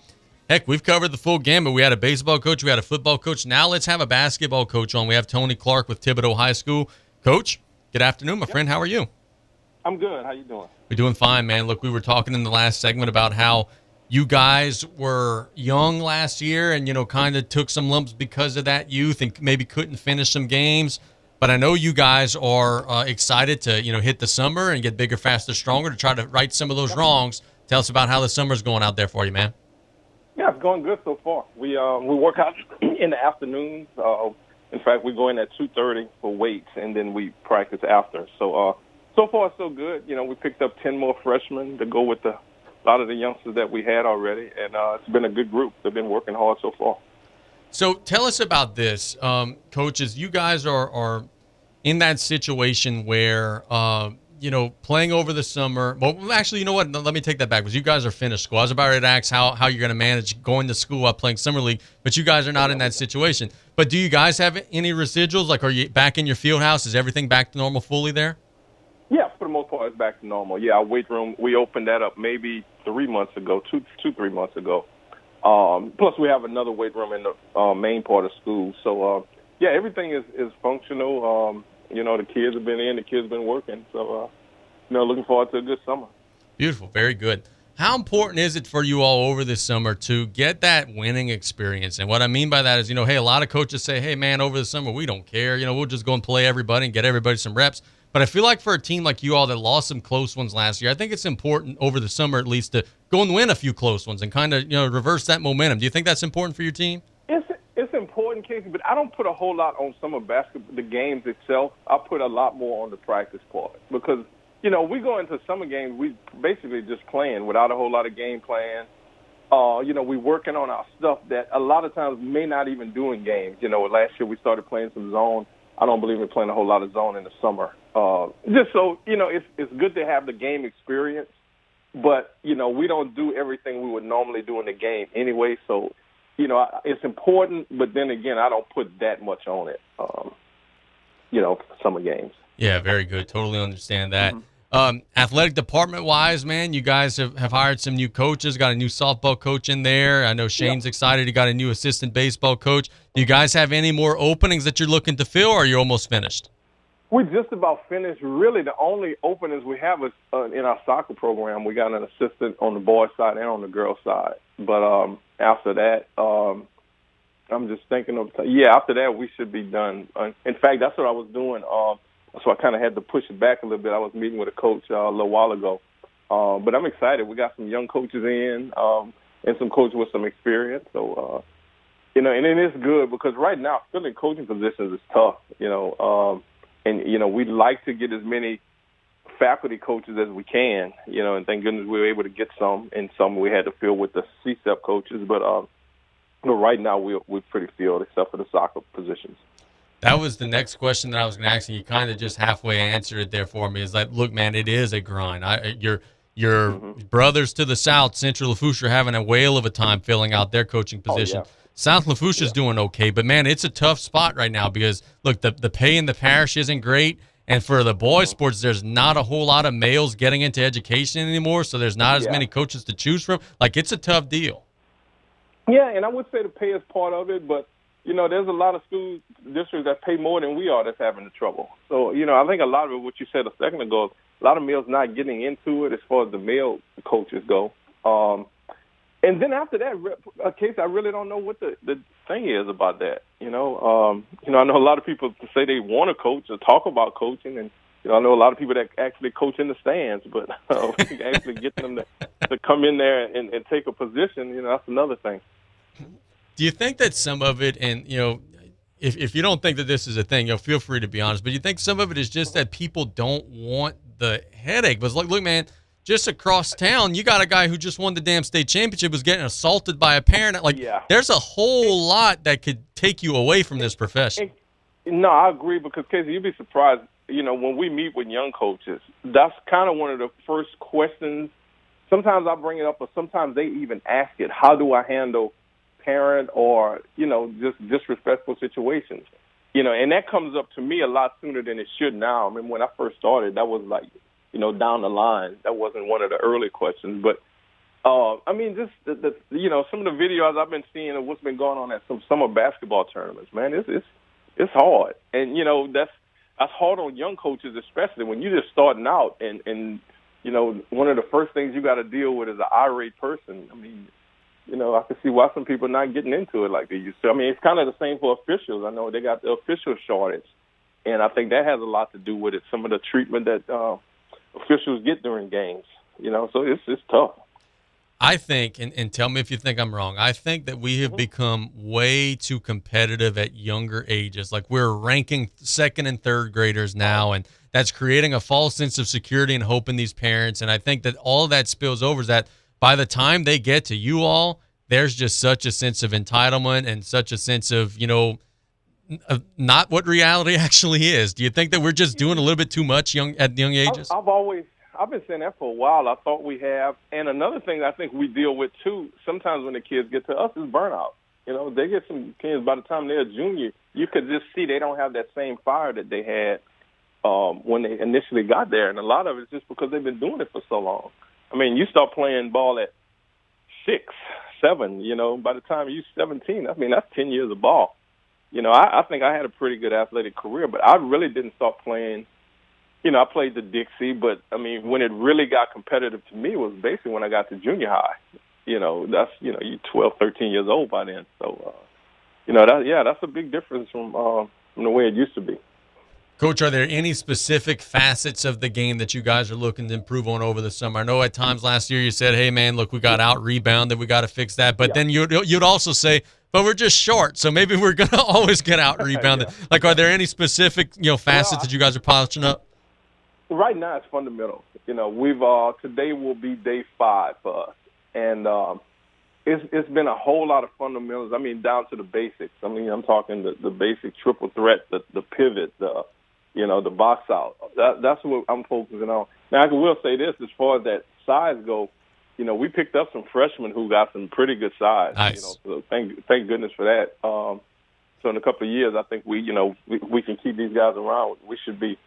Heck, we've covered the full gamut. We had a baseball coach, we had a football coach. Now let's have a basketball coach on. We have Tony Clark with Thibodaux High School. Coach, good afternoon, my friend. How are you? I'm good. How you doing? We're doing fine, man. Look, we were talking in the last segment about how you guys were young last year and, you know, kind of took some lumps because of that youth and maybe couldn't finish some games. But I know you guys are uh, excited to, you know, hit the summer and get bigger, faster, stronger to try to right some of those wrongs. Tell us about how the summer's going out there for you, man. Yeah, it's going good so far. We um we work out [CLEARS THROAT] in the afternoons. Uh, in fact, we go in at two thirty for weights, and then we practice after. So uh, so far so good. You know, we picked up ten more freshmen to go with the a lot of the youngsters that we had already, and uh, it's been a good group. They've been working hard so far. So tell us about this, um, coaches. You guys are are in that situation where uh, you know playing over the summer. Well, actually, you know what? Let me take that back because you guys are finished school. I was about to ask how how you're going to manage going to school while playing summer league, but you guys are not in that situation. But do you guys have any residuals? Like, are you back in your field house? Is everything back to normal fully there? Yeah, for the most part, it's back to normal. Yeah, our weight room we opened that up maybe three months ago, two two three months ago. Um, plus, we have another weight room in the uh, main part of school. So uh, yeah, everything is is functional. Um, you know, the kids have been in, the kids have been working. So uh, you know, looking forward to a good summer. Beautiful, very good. How important is it for you all over this summer to get that winning experience? And what I mean by that is, you know, hey, a lot of coaches say, hey, man, over the summer, we don't care. You know, we'll just go and play everybody and get everybody some reps. But I feel like for a team like you all that lost some close ones last year, I think it's important over the summer at least to go and win a few close ones and kind of, you know, reverse that momentum. Do you think that's important for your team? It's it's important, Casey, but I don't put a whole lot on summer basketball, the games itself. I put a lot more on the practice part because you know we go into summer games, we basically just playing without a whole lot of game plan. Uh, you know, we're working on our stuff that a lot of times may not even do in games. You know, last year we started playing some zone. I don't believe in playing a whole lot of zone in the summer. Uh, just so you know, it's it's good to have the game experience, but you know we don't do everything we would normally do in the game anyway. So you know, it's important, but then again, I don't put that much on it. Um, you know, summer games. Yeah, very good. Totally understand that. Um, athletic department wise, man, you guys have, have hired some new coaches. Got a new softball coach in there. I know Shane's excited. He got a new assistant baseball coach. Do you guys have any more openings that you're looking to fill, or are you almost finished? We're just about finished. Really, the only openings we have is uh, in our soccer program. We got an assistant on the boys' side and on the girls' side. But um, after that, um, I'm just thinking of yeah. After that, we should be done. Uh, in fact, that's what I was doing. Um, so I kind of had to push it back a little bit. I was meeting with a coach uh, a little while ago, uh, but I'm excited. We got some young coaches in um, and some coaches with some experience. So uh, you know, and it is good because right now filling coaching positions is tough. You know. Um, and you know we'd like to get as many faculty coaches as we can, you know, and thank goodness we were able to get some, and some we had to fill with the CSEP coaches, but um, you know, right now we we're pretty filled except for the soccer positions. That was the next question that I was going to ask and You kind of just halfway answered it there for me. Is like, look, man, it is a grind. I, your your mm-hmm. brothers to the south, Central Lafourche, are having a whale of a time filling out their coaching position. Oh, yeah. South Lafourche is doing okay, but man, it's a tough spot right now because look, the the pay in the parish isn't great, and for the boys' sports, there's not a whole lot of males getting into education anymore, so there's not as yeah. many coaches to choose from. Like it's a tough deal. Yeah, and I would say the pay is part of it, but you know, there's a lot of school districts that pay more than we are that's having the trouble. So, you know, I think a lot of it, what you said a second ago, a lot of males not getting into it as far as the male coaches go. Um, and then after that a case, I really don't know what the the thing is about that. You know, um, you know, I know a lot of people say they want to coach or talk about coaching, and you know, I know a lot of people that actually coach in the stands, but [LAUGHS] uh, actually getting them to, to come in there and, and take a position, you know, that's another thing. Do you think that some of it, and you know, if if you don't think that this is a thing, you know, feel free to be honest, but you think some of it is just that people don't want the headache? But like, look, man just across town, you got a guy who just won the damn state championship was getting assaulted by a parent. Like, yeah. there's a whole lot that could take you away from this profession. No, I agree because Casey, you'd be surprised. You know, when we meet with young coaches, that's kind of one of the first questions. Sometimes I bring it up, but sometimes they even ask it: How do I handle parent or you know just disrespectful situations? You know, and that comes up to me a lot sooner than it should now. I mean, when I first started, that was like you know, down the line. That wasn't one of the early questions, but uh, I mean, just the, the you know some of the videos I've been seeing of what's been going on at some summer basketball tournaments. Man, it's it's it's hard, and you know that's that's hard on young coaches, especially when you're just starting out, and and you know one of the first things you got to deal with is an irate person. I mean, you know, I can see why some people are not getting into it like they used to. I mean, it's kind of the same for officials. I know they got the official shortage, and I think that has a lot to do with it. Some of the treatment that uh, officials get during games. You know, so it's it's tough. I think, and, and tell me if you think I'm wrong. I think that we have become way too competitive at younger ages. Like we're ranking second and third graders now, and that's creating a false sense of security and hope in these parents. And I think that all that spills over is that by the time they get to you all, there's just such a sense of entitlement and such a sense of you know not what reality [LAUGHS] actually is. Do you think that we're just doing a little bit too much young at young ages? I've always I've been saying that for a while. I thought we have, and another thing I think we deal with too. Sometimes when the kids get to us is burnout. You know, they get some kids by the time they're a junior, you could just see they don't have that same fire that they had um, when they initially got there, and a lot of it's just because they've been doing it for so long. I mean, you start playing ball at six, seven. You know, by the time you're 17, I mean that's 10 years of ball you know, I, I think I had a pretty good athletic career, but I really didn't start playing. You know, I played the Dixie, but I mean, when it really got competitive to me was basically when I got to junior high. You know, that's you know, you 12, 13 years old by then. So, uh, you know, that yeah, that's a big difference from uh, from the way it used to be. Coach, are there any specific facets of the game that you guys are looking to improve on over the summer? I know at times last year you said, "Hey, man, look, we got out rebounded, we got to fix that," but yeah. then you'd you'd also say, but we're just short, so maybe we're gonna [LAUGHS] always get out rebounded. [LAUGHS] yeah. Like, are there any specific you know facets well, that you guys are polishing up? Right now, it's fundamental. You know, we've uh today will be day five for us, and um, it's it's been a whole lot of fundamentals. I mean, down to the basics. I mean, I'm talking the the basic triple threat, the the pivot, the you know the box out. That that's what I'm focusing on. Now, I will say this: as far as that size go, you know, we picked up some freshmen who got some pretty good size. Nice. You know, so thank thank goodness for that. Um, so in a couple of years, I think we, you know, we, we can keep these guys around. We should be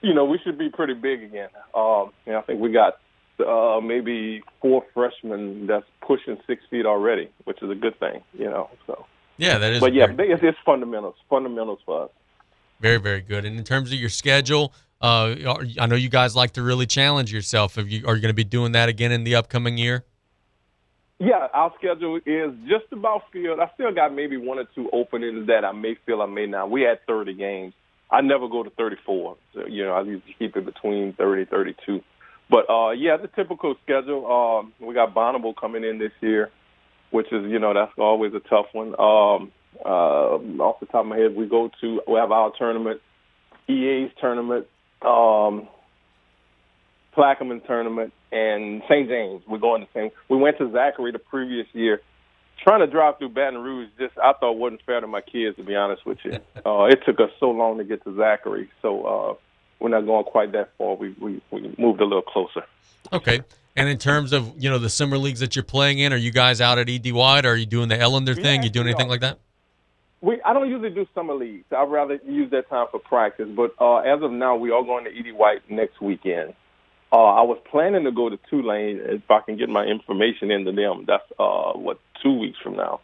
you know, we should be pretty big again. Um, and I think we got uh, maybe four freshmen that's pushing six feet already, which is a good thing, you know. So Yeah, that is. but yeah, it's, it's fundamentals, fundamentals for us. Very, very good. And in terms of your schedule, uh, I know you guys like to really challenge yourself. Have you are you going to be doing that again in the upcoming year? Yeah, our schedule is just about filled. I still got maybe one or two openings that I may feel I may not. We had 30 games. I never go to 34. So, you know, I usually keep it between 30 32. But, uh, yeah, the typical schedule. Um, we got Bonnabel coming in this year, which is, you know, that's always a tough one. Um, uh, off the top of my head, we go to, we have our tournament, EA's tournament, um, Plaquemine tournament, and St. James. We're going to St. We went to Zachary the previous year. Trying to drive through Baton Rouge, just I thought wasn't fair to my kids. To be honest with you, [LAUGHS] uh, it took us so long to get to Zachary, so uh, we're not going quite that far. We we, we moved a little closer. Okay. And in terms of you know the summer leagues that you're playing in, are you guys out at ED White? Are you doing the Ellender thing? You doing anything like that? We I don't usually do summer leagues. I'd rather use that time for practice. But uh, as of now, we are going to ED White next weekend. Uh, I was planning to go to Tulane if I can get my information into them. That's uh, what two weeks from now.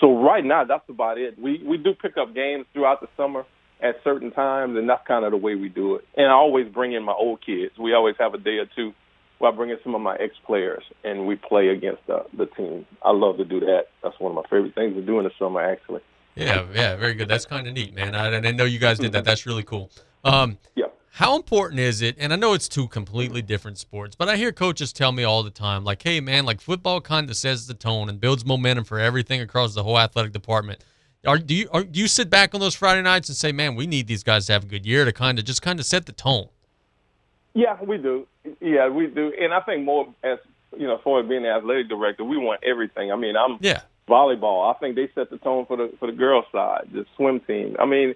So right now, that's about it. We we do pick up games throughout the summer at certain times, and that's kind of the way we do it. And I always bring in my old kids. We always have a day or two where I bring in some of my ex players and we play against the the team. I love to do that. That's one of my favorite things to do in the summer, actually. Yeah, yeah, very good. That's kind of neat, man. I, I didn't know you guys did that. That's really cool. Um, yeah. How important is it? And I know it's two completely different sports, but I hear coaches tell me all the time, like, "Hey, man, like football kind of sets the tone and builds momentum for everything across the whole athletic department." Are do you are, do you sit back on those Friday nights and say, "Man, we need these guys to have a good year to kind of just kind of set the tone"? Yeah, we do. Yeah, we do. And I think more as you know, for being the athletic director, we want everything. I mean, I'm yeah volleyball. I think they set the tone for the for the girls' side, the swim team. I mean,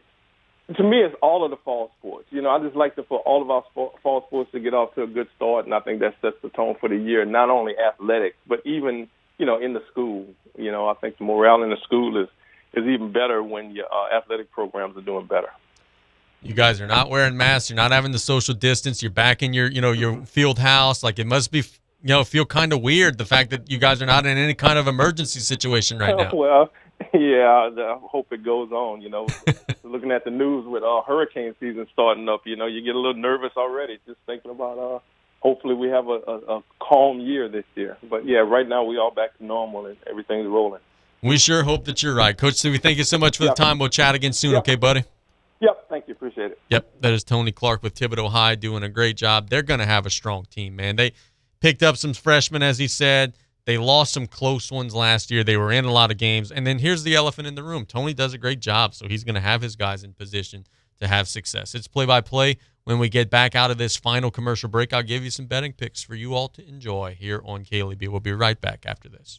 to me, it's all of the fall sports. You know, I just like to for all of our spo- fall sports to get off to a good start, and I think that sets the tone for the year. Not only athletics, but even you know in the school. You know, I think the morale in the school is is even better when your uh, athletic programs are doing better. You guys are not wearing masks. You're not having the social distance. You're back in your, you know, your field house. Like it must be, you know, feel kind of weird the fact that you guys are not in any kind of emergency situation right now. [LAUGHS] well, yeah, I hope it goes on. You know, [LAUGHS] looking at the news with uh, hurricane season starting up, you know, you get a little nervous already just thinking about. uh Hopefully, we have a, a, a calm year this year. But yeah, right now we all back to normal and everything's rolling. We sure hope that you're right, Coach. we thank you so much for the time. We'll chat again soon, okay, buddy? Yep, thank you. Appreciate it. Yep, that is Tony Clark with Thibodaux High doing a great job. They're going to have a strong team, man. They picked up some freshmen, as he said. They lost some close ones last year. They were in a lot of games. And then here's the elephant in the room Tony does a great job, so he's going to have his guys in position to have success. It's play by play. When we get back out of this final commercial break, I'll give you some betting picks for you all to enjoy here on KLEB. We'll be right back after this.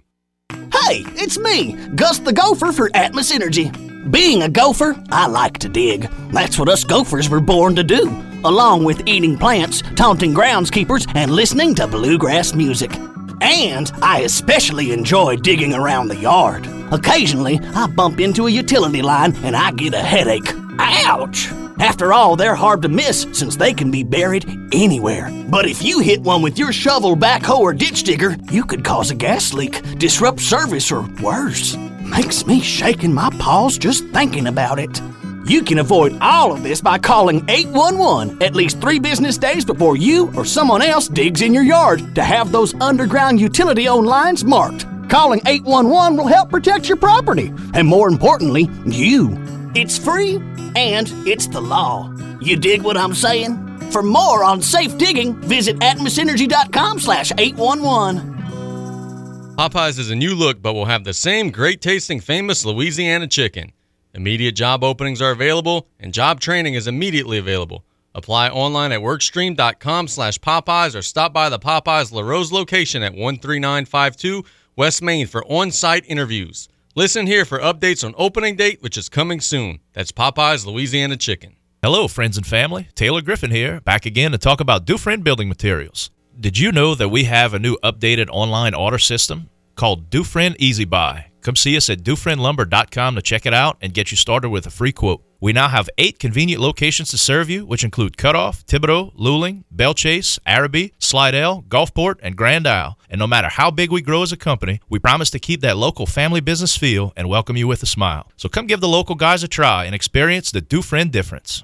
Hey, it's me, Gus the Gopher for Atmos Energy. Being a gopher, I like to dig. That's what us gophers were born to do, along with eating plants, taunting groundskeepers, and listening to bluegrass music. And I especially enjoy digging around the yard. Occasionally, I bump into a utility line and I get a headache. Ouch! After all, they're hard to miss since they can be buried anywhere. But if you hit one with your shovel, backhoe, or ditch digger, you could cause a gas leak, disrupt service, or worse. Makes me shake in my paws just thinking about it. You can avoid all of this by calling 811 at least three business days before you or someone else digs in your yard to have those underground utility owned lines marked. Calling 811 will help protect your property, and more importantly, you. It's free and it's the law. You dig what I'm saying? For more on safe digging, visit atmosenergy.com slash 811. Popeyes is a new look, but will have the same great tasting famous Louisiana chicken. Immediate job openings are available, and job training is immediately available. Apply online at workstream.com slash Popeyes or stop by the Popeyes LaRose location at 13952 West Main for on-site interviews. Listen here for updates on opening date, which is coming soon. That's Popeyes Louisiana Chicken. Hello, friends and family. Taylor Griffin here, back again to talk about Dufresne Building Materials. Did you know that we have a new updated online order system called Dufresne Easy Buy? Come see us at DufresneLumber.com to check it out and get you started with a free quote. We now have eight convenient locations to serve you, which include Cutoff, Thibodaux, Luling, Belle Chasse, Arabi, Slidell, Gulfport, and Grand Isle. And no matter how big we grow as a company, we promise to keep that local family business feel and welcome you with a smile. So come give the local guys a try and experience the Dufresne difference.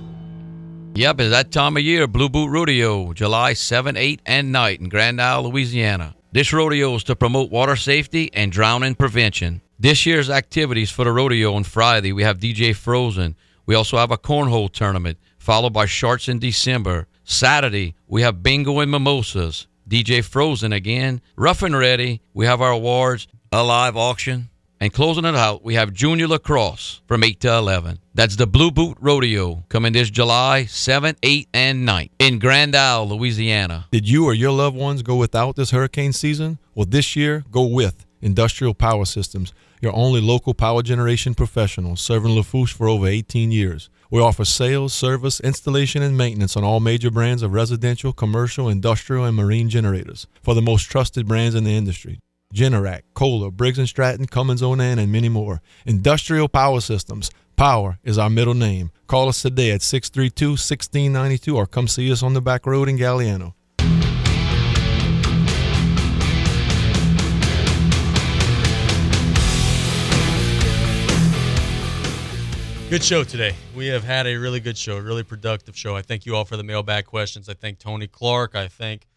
Yep, it's that time of year, Blue Boot Rodeo, July 7, 8, and night in Grand Isle, Louisiana. This rodeo is to promote water safety and drowning prevention. This year's activities for the rodeo on Friday, we have DJ Frozen. We also have a cornhole tournament, followed by shorts in December. Saturday, we have bingo and mimosas. DJ Frozen again. Rough and ready, we have our awards, a live auction, and closing it out, we have Junior Lacrosse from 8 to 11. That's the Blue Boot Rodeo coming this July 7, 8, and 9 in Grand Isle, Louisiana. Did you or your loved ones go without this hurricane season? Well, this year, go with Industrial Power Systems, your only local power generation professional serving Lafourche for over 18 years. We offer sales, service, installation, and maintenance on all major brands of residential, commercial, industrial, and marine generators for the most trusted brands in the industry. Generac, Kohler, Briggs & Stratton, Cummins Onan, and many more. Industrial Power Systems. Power is our middle name. Call us today at 632-1692 or come see us on the back road in Galliano. Good show today. We have had a really good show, a really productive show. I thank you all for the mailbag questions. I thank Tony Clark. I thank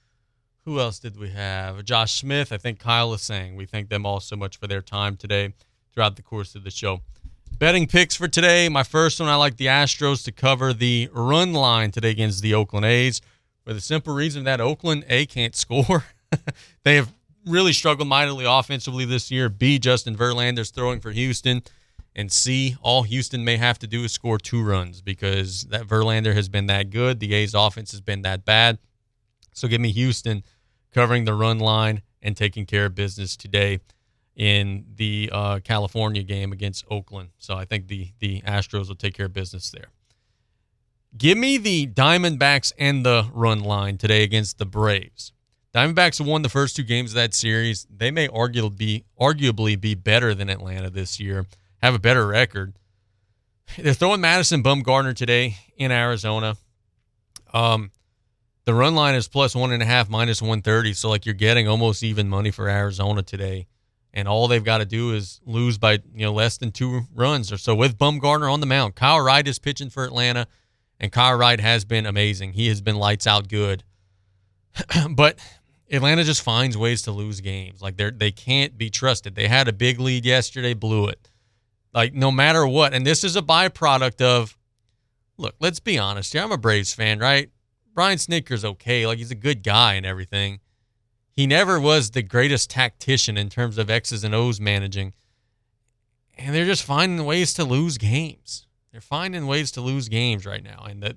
who else did we have? Josh Smith. I think Kyle Lasseigne we thank them all so much for their time today throughout the course of the show. Betting picks for today. My first one, I like the Astros to cover the run line today against the Oakland A's for the simple reason that Oakland, A, can't [LAUGHS] score. they have really struggled mightily offensively this year. B, Justin Verlander's throwing for Houston. And C, all Houston may have to do is score two runs because that Verlander has been that good. The A's offense has been that bad. So give me Houston covering the run line and taking care of business today in the uh, California game against Oakland. So I think the the Astros will take care of business there. Give me the Diamondbacks and the run line today against the Braves. Diamondbacks won the first two games of that series. They may arguably be, arguably be better than Atlanta this year have a better record. They're throwing Madison Bumgarner today in Arizona. Um, the run line is plus one and a half, minus 130. So, like, you're getting almost even money for Arizona today. And all they've got to do is lose by, you know, less than two runs or so with Bumgarner on the mound. Kyle Wright is pitching for Atlanta, and Kyle Wright has been amazing. He has been lights out good. [CLEARS THROAT] but Atlanta just finds ways to lose games. Like, they're, they can't be trusted. They had a big lead yesterday, blew it. Like no matter what, and this is a byproduct of. Look, let's be honest here. I'm a Braves fan, right? Brian Snitker's okay. Like he's a good guy and everything. He never was the greatest tactician in terms of X's and O's managing. And they're just finding ways to lose games. They're finding ways to lose games right now. And that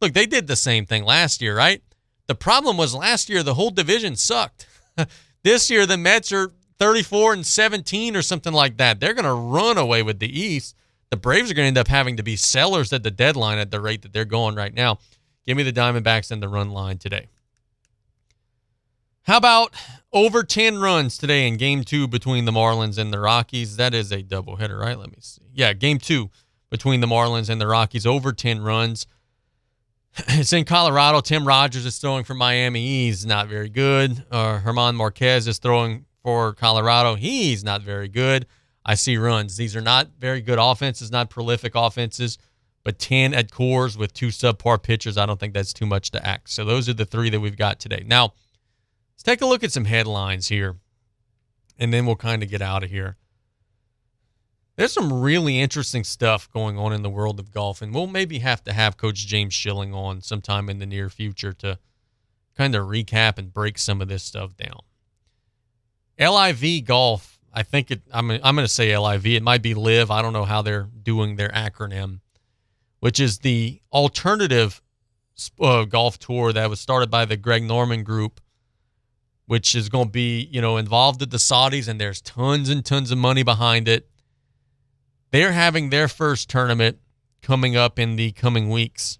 look, they did the same thing last year, right? The problem was last year the whole division sucked. [LAUGHS] this year the Mets are 34 and 17 or something like that. They're going to run away with the East. The Braves are going to end up having to be sellers at the deadline at the rate that they're going right now. Give me the Diamondbacks and the run line today. How about over 10 runs today in game two between the Marlins and the Rockies? That is a doubleheader, right? Let me see. Yeah, game two between the Marlins and the Rockies, over 10 runs. [CLEARS THROAT] It's in Colorado. Tim Rogers is throwing for Miami. He's not very good. Uh, German Marquez is throwing for Colorado. He's not very good. I see runs. These are not very good offenses, not prolific offenses, But 10 at Coors with two subpar pitchers, I don't think that's too much to ask. So those are the three that we've got today. Now, let's take a look at some headlines here, and then we'll kind of get out of here. There's some really interesting stuff going on in the world of golf, and we'll maybe have to have Coach James Schilling on sometime in the near future to kind of recap and break some of this stuff down. LIV Golf, I think it. I'm I'm going to say LIV. It might be Live. I don't know how they're doing their acronym, which is the alternative uh, golf tour that was started by the Greg Norman Group, which is going to be you know involved with the Saudis, and there's tons and tons of money behind it. They're having their first tournament coming up in the coming weeks.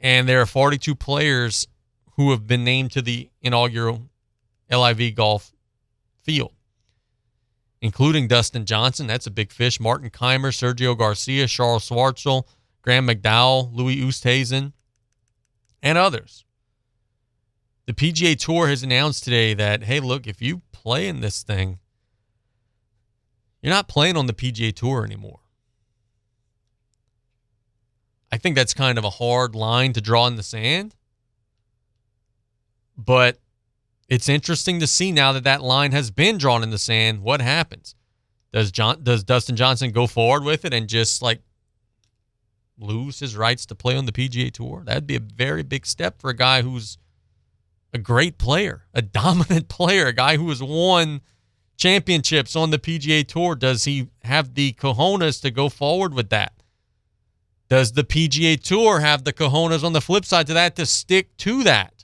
And there are 42 players who have been named to the inaugural LIV golf field, including Dustin Johnson. That's a big fish. Martin Kaymer, Sergio Garcia, Charles Schwartzel, Graham McDowell, Louis Oosthuizen, and others. The PGA Tour has announced today that, hey, look, if you play in this thing, you're not playing on the PGA Tour anymore. I think that's kind of a hard line to draw in the sand. But it's interesting to see now that that line has been drawn in the sand. What happens? Does John does Dustin Johnson go forward with it and just like lose his rights to play on the PGA Tour? That'd be a very big step for a guy who's a great player, a [LAUGHS] dominant player, a guy who has won championships on the PGA Tour. Does he have the cojones to go forward with that? Does the PGA Tour have the cojones on the flip side to that to stick to that?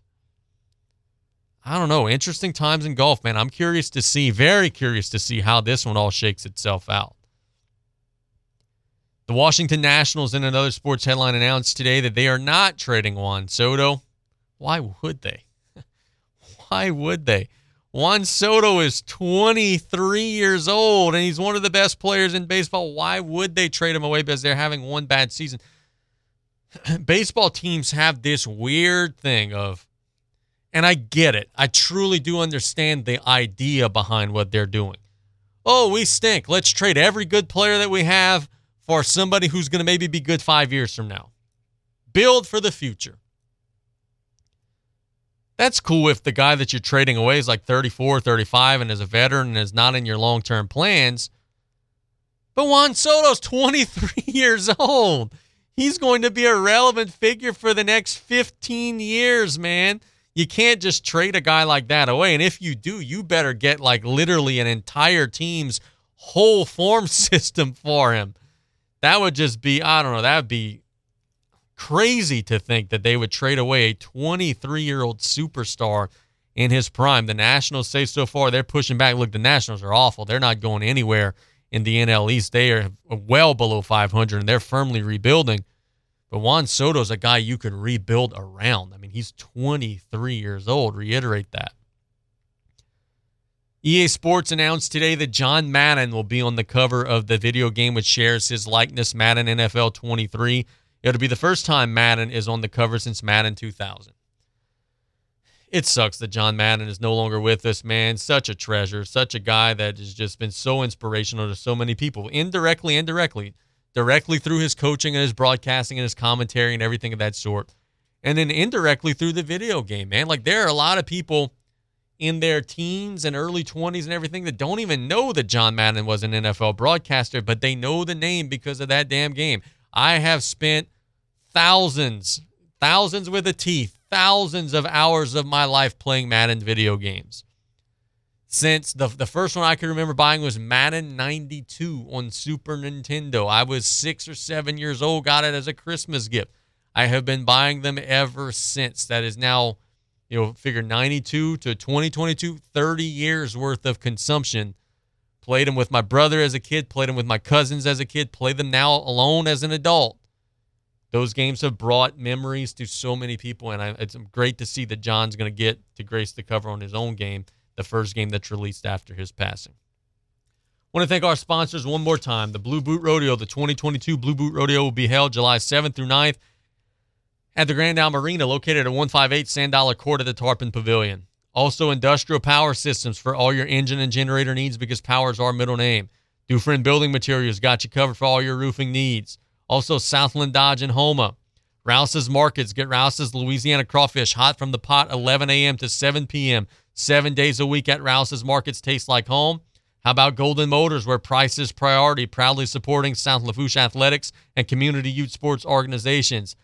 I don't know. Interesting times in golf, man. I'm curious to see, very curious to see how this one all shakes itself out. The Washington Nationals, in another sports headline, announced today that they are not trading Juan Soto. Why would they? [LAUGHS] Why would they? Juan Soto is 23 years old and he's one of the best players in baseball. Why would they trade him away because they're having one bad season? [CLEARS THROAT] Baseball teams have this weird thing of and I get it. I truly do understand the idea behind what they're doing. Oh, we stink. Let's trade every good player that we have for somebody who's going to maybe be good five years from now. Build for the future. That's cool if the guy that you're trading away is like 34, 35 and is a veteran and is not in your long term plans. But Juan Soto's 23 [LAUGHS] years old. He's going to be a relevant figure for the next 15 years, man you can't just trade a guy like that away. And if you do, you better get like literally an entire team's whole form [LAUGHS] system for him. That would just be, I don't know, that would be crazy to think that they would trade away a 23 year old superstar in his prime. The Nationals say so far they're pushing back. Look, the Nationals are awful. They're not going anywhere in the NL East. They are well below 500 and they're firmly rebuilding. But Juan Soto is a guy you can rebuild around. I mean, he's 23 years old. Reiterate that. EA Sports announced today that John Madden will be on the cover of the video game which shares his likeness, Madden NFL 23. It'll be the first time Madden is on the cover since Madden 2000. It sucks that John Madden is no longer with us, man. Such a treasure, such a guy that has just been so inspirational to so many people, indirectly and directly through his coaching and his broadcasting and his commentary and everything of that sort. And then indirectly through the video game, man. Like there are a lot of people in their teens and early 20s and everything that don't even know that John Madden was an NFL broadcaster, but they know the name because of that damn game. I have spent thousands, thousands with a T, thousands of hours of my life playing Madden video games since the the first one I can remember buying was Madden 92 on Super Nintendo. I was 6 or 7 years old, got it as a Christmas gift. I have been buying them ever since. That is now, you know, figure 92 to 2022, 30 years worth of consumption. Played them with my brother as a kid, played them with my cousins as a kid, play them now alone as an adult. Those games have brought memories to so many people, and I, it's great to see that John's going to get to grace the cover on his own game the first game that's released after his passing. I want to thank our sponsors one more time. The Blue Boot Rodeo, the 2022 Blue Boot Rodeo will be held July 7th through 9th at the Grand Isle Marina, located at 158 Sand Dollar Court at the Tarpon Pavilion. Also, industrial power systems for all your engine and generator needs because power is our middle name. Dufresne Building Materials got you covered for all your roofing needs. Also, Southland Dodge in Houma. Rouse's Markets. Get Rouse's Louisiana crawfish hot from the pot 11 a.m. to 7 p.m. Seven days a week at Rouse's Markets. Taste like home. How about Golden Motors, where price is priority, proudly supporting South Lafourche athletics and community youth sports organizations.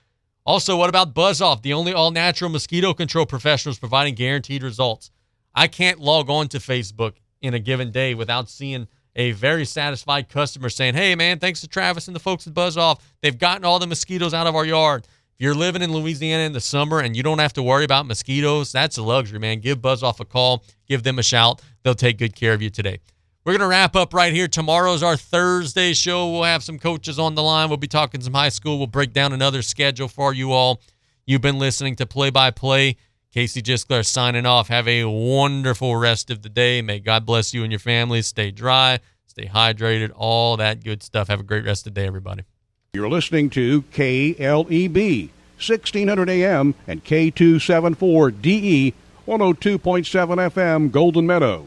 Also, what about Buzz Off, the only all natural mosquito control professionals providing guaranteed results? I can't log on to Facebook in a given day without seeing a very satisfied customer saying, Hey, man, thanks to Travis and the folks at Buzz Off. They've gotten all the mosquitoes out of our yard. You're living in Louisiana in the summer and you don't have to worry about mosquitoes, that's a luxury, man. Give Buzz Off a call, give them a shout. They'll take good care of you today. We're going to wrap up right here. Tomorrow's our Thursday show. We'll have some coaches on the line. We'll be talking some high school. We'll break down another schedule for you all. You've been listening to Play by Play. Casey Gisclair signing off. Have a wonderful rest of the day. May God bless you and your family. Stay dry, stay hydrated, all that good stuff. Have a great rest of the day, everybody. You're listening to KLEB, 1600 AM and K274DE, 102.7 FM, Golden Meadow.